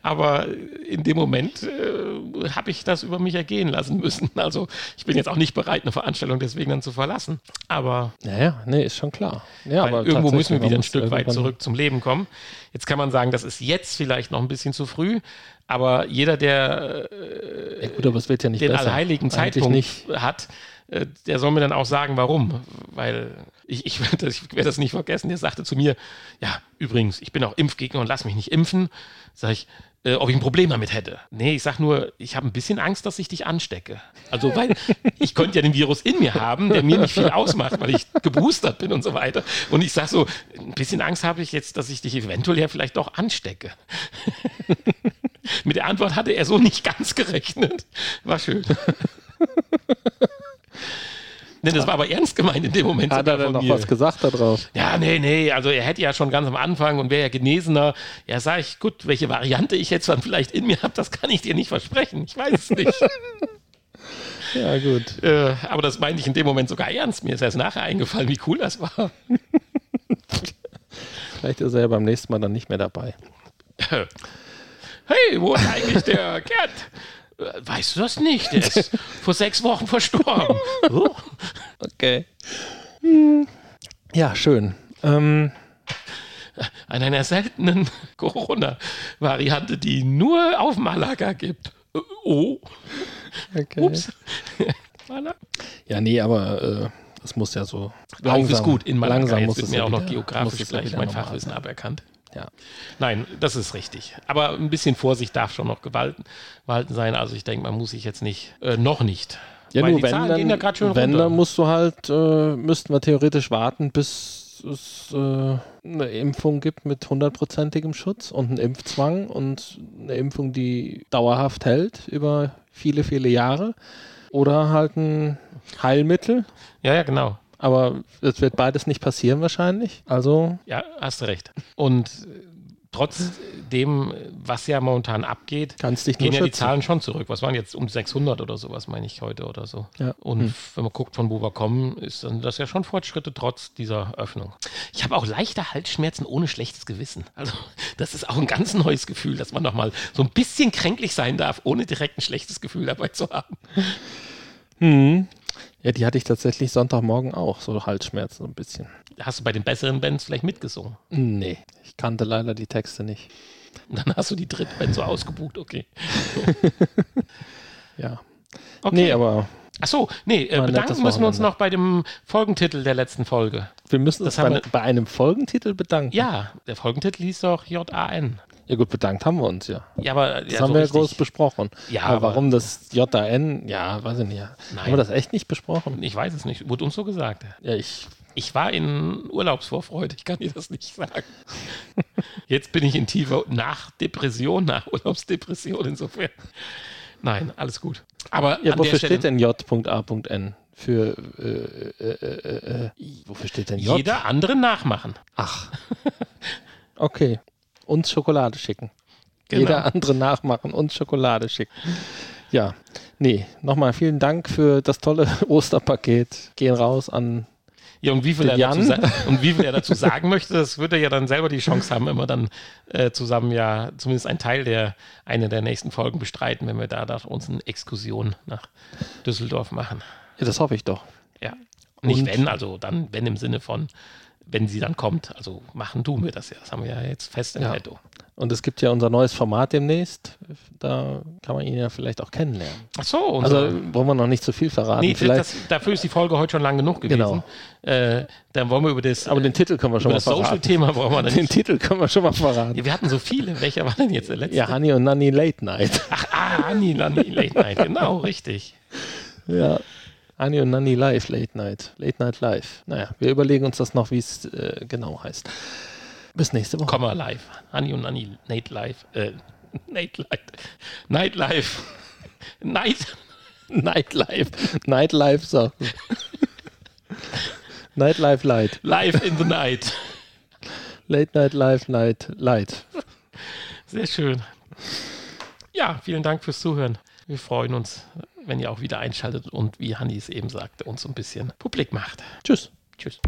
Aber in dem Moment äh, habe ich das über mich ergehen lassen müssen. Also ich bin jetzt auch nicht bereit, eine Veranstaltung deswegen dann zu verlassen. Aber Ja, ja, nee, ist schon klar. Ja, aber irgendwo müssen wir wieder ein Stück weit zurück zum Leben kommen. Jetzt kann man sagen, das ist jetzt vielleicht noch ein bisschen zu früh. Aber jeder, der Ja, gut, aber es wird ja nicht den besser. allheiligen Zeitpunkt hat, äh, der soll mir dann auch sagen, warum. Weil ich, ich werde das, ich werd das nicht vergessen. Der sagte zu mir, ja, übrigens, ich bin auch Impfgegner und lass mich nicht impfen. Sag ich, äh, ob ich ein Problem damit hätte. Nee, ich sag nur, ich habe ein bisschen Angst, dass ich dich anstecke. Also, weil ich könnte ja den Virus in mir haben, der mir nicht viel ausmacht, weil ich geboostert bin und so weiter. Und ich sag so, ein bisschen Angst habe ich jetzt, dass ich dich eventuell ja vielleicht doch anstecke. Mit der Antwort hatte er so nicht ganz gerechnet. War schön. Nee, das war aber ernst gemeint in dem Moment. Hat er denn noch was gesagt darauf? Ja, nee, nee, also er hätte ja schon ganz am Anfang und wäre ja Genesener. Ja, sag ich, gut, welche Variante ich jetzt dann vielleicht in mir habe, das kann ich dir nicht versprechen. Ich weiß es nicht. Ja, gut. äh, aber das meinte ich in dem Moment sogar ernst. Mir ist erst nachher eingefallen, wie cool das war. Vielleicht ist er ja beim nächsten Mal dann nicht mehr dabei. Hey, wo ist eigentlich der Gerd? Weißt du das nicht? Der ist vor sechs Wochen verstorben. Oh. Okay. Ja, schön. Ähm, An einer seltenen Corona-Variante, die nur auf Malaga gibt. Oh, okay. ups. Malaga. Ja, nee, aber äh, es muss ja so. Auf ist gut in Malaga. Langsam Jetzt muss wird es mir ja auch noch wieder- muss geografisch gleich mein Fachwissen sein. aberkannt. Ja. Nein, das ist richtig. Aber ein bisschen Vorsicht darf schon noch gewalten, gewalten sein. Also ich denke, man muss sich jetzt nicht, äh, noch nicht. Ja, Weil nur die wenn, Zahlen dann, gehen ja wenn runter. dann musst du halt, äh, müssten wir theoretisch warten, bis es äh, eine Impfung gibt mit hundertprozentigem Schutz und einen Impfzwang und eine Impfung, die dauerhaft hält über viele, viele Jahre. Oder halt ein Heilmittel. Ja, ja, genau. Aber es wird beides nicht passieren wahrscheinlich. Also, Ja, hast du recht. Und äh, trotzdem, was ja momentan abgeht, kannst dich gehen ja die schützen. Zahlen schon zurück. Was waren jetzt um 600 oder sowas, meine ich heute oder so. Ja. Und Hm. wenn man guckt, von wo wir kommen, ist dann das ja schon Fortschritte trotz dieser Öffnung. Ich habe auch leichte Halsschmerzen ohne schlechtes Gewissen. Also das ist auch ein ganz neues Gefühl, dass man noch mal so ein bisschen kränklich sein darf, ohne direkt ein schlechtes Gefühl dabei zu haben. Hm. Ja, die hatte ich tatsächlich Sonntagmorgen auch, so Halsschmerzen so ein bisschen. Hast du bei den besseren Bands vielleicht mitgesungen? Nee, ich kannte leider die Texte nicht. Und dann hast du die dritte Band so ausgebucht, okay. Ja. okay. Nee, aber Ach so, nee, äh, bedanken müssen wir uns noch bei dem Folgentitel der letzten Folge. wir müssen Das uns bei, wir- bei einem Folgentitel bedanken. Ja, der Folgentitel hieß doch JAN. Ja gut, bedankt haben wir uns ja. Ja, aber Das ja, haben so wir ja richtig. groß besprochen. Ja, aber aber- warum das JAN, ja, weiß ich nicht. Haben wir das echt nicht besprochen? Ich weiß es nicht, wurde uns so gesagt. Ja, ich, Ich war in Urlaubsvorfreude, ich kann dir das nicht sagen. Jetzt bin ich in tiefer nach Depression, nach Urlaubsdepression insofern. Nein, alles gut. Aber ja, an wofür der Stelle, steht denn J.A.N? Für, äh, äh, äh, äh, wofür steht denn J? jeder andere nachmachen. Ach. Okay. Uns Schokolade schicken. Genau. Jeder andere nachmachen, uns Schokolade schicken. Ja, nee, nochmal vielen Dank für das tolle Osterpaket. Gehen raus an. Ja, und wie viel, er dazu, und wie viel er dazu sagen möchte, das wird er ja dann selber die Chance haben, immer dann äh, zusammen ja zumindest einen Teil der eine der nächsten Folgen bestreiten, wenn wir da, da uns eine Exkursion nach Düsseldorf machen. Ja, das hoffe ich doch. Ja. Nicht Und- wenn, also dann, wenn im Sinne von, wenn sie dann kommt. Also machen tun wir das ja. Das haben wir ja jetzt fest im Ja. Petto. Und es gibt ja unser neues Format demnächst. Da kann man ihn ja vielleicht auch kennenlernen. Ach so, Also wollen wir noch nicht zu viel verraten. nee, vielleicht, das, dafür ist die Folge heute schon lang genug gewesen. Genau. Äh, dann wollen wir über das, aber den Titel können wir schon mal das verraten. Social-Thema wollen wir dann Den nicht. Titel können wir schon mal verraten. Ja, wir hatten so viele. Welcher war denn jetzt der letzte? Ja, Honey und Nanny Late Night. Ach, ah, Anni, Lani, Late Night, genau, richtig. Ja. Honey und Nanny Live Late Night. Late Night Live. Naja, wir überlegen uns das noch, wie es äh, genau heißt. Bis nächste Woche. Komma live. Anni und Anni, Nate live. Äh, Nate live. Night live. Night. Nightlife. Nightlife, so. Nightlife Light. Live in the night. Late Night Live Night Light. Sehr schön. Ja, vielen Dank fürs Zuhören. Wir freuen uns, wenn ihr auch wieder einschaltet und wie Hanni es eben sagte, uns ein bisschen publik macht. Tschüss. Tschüss.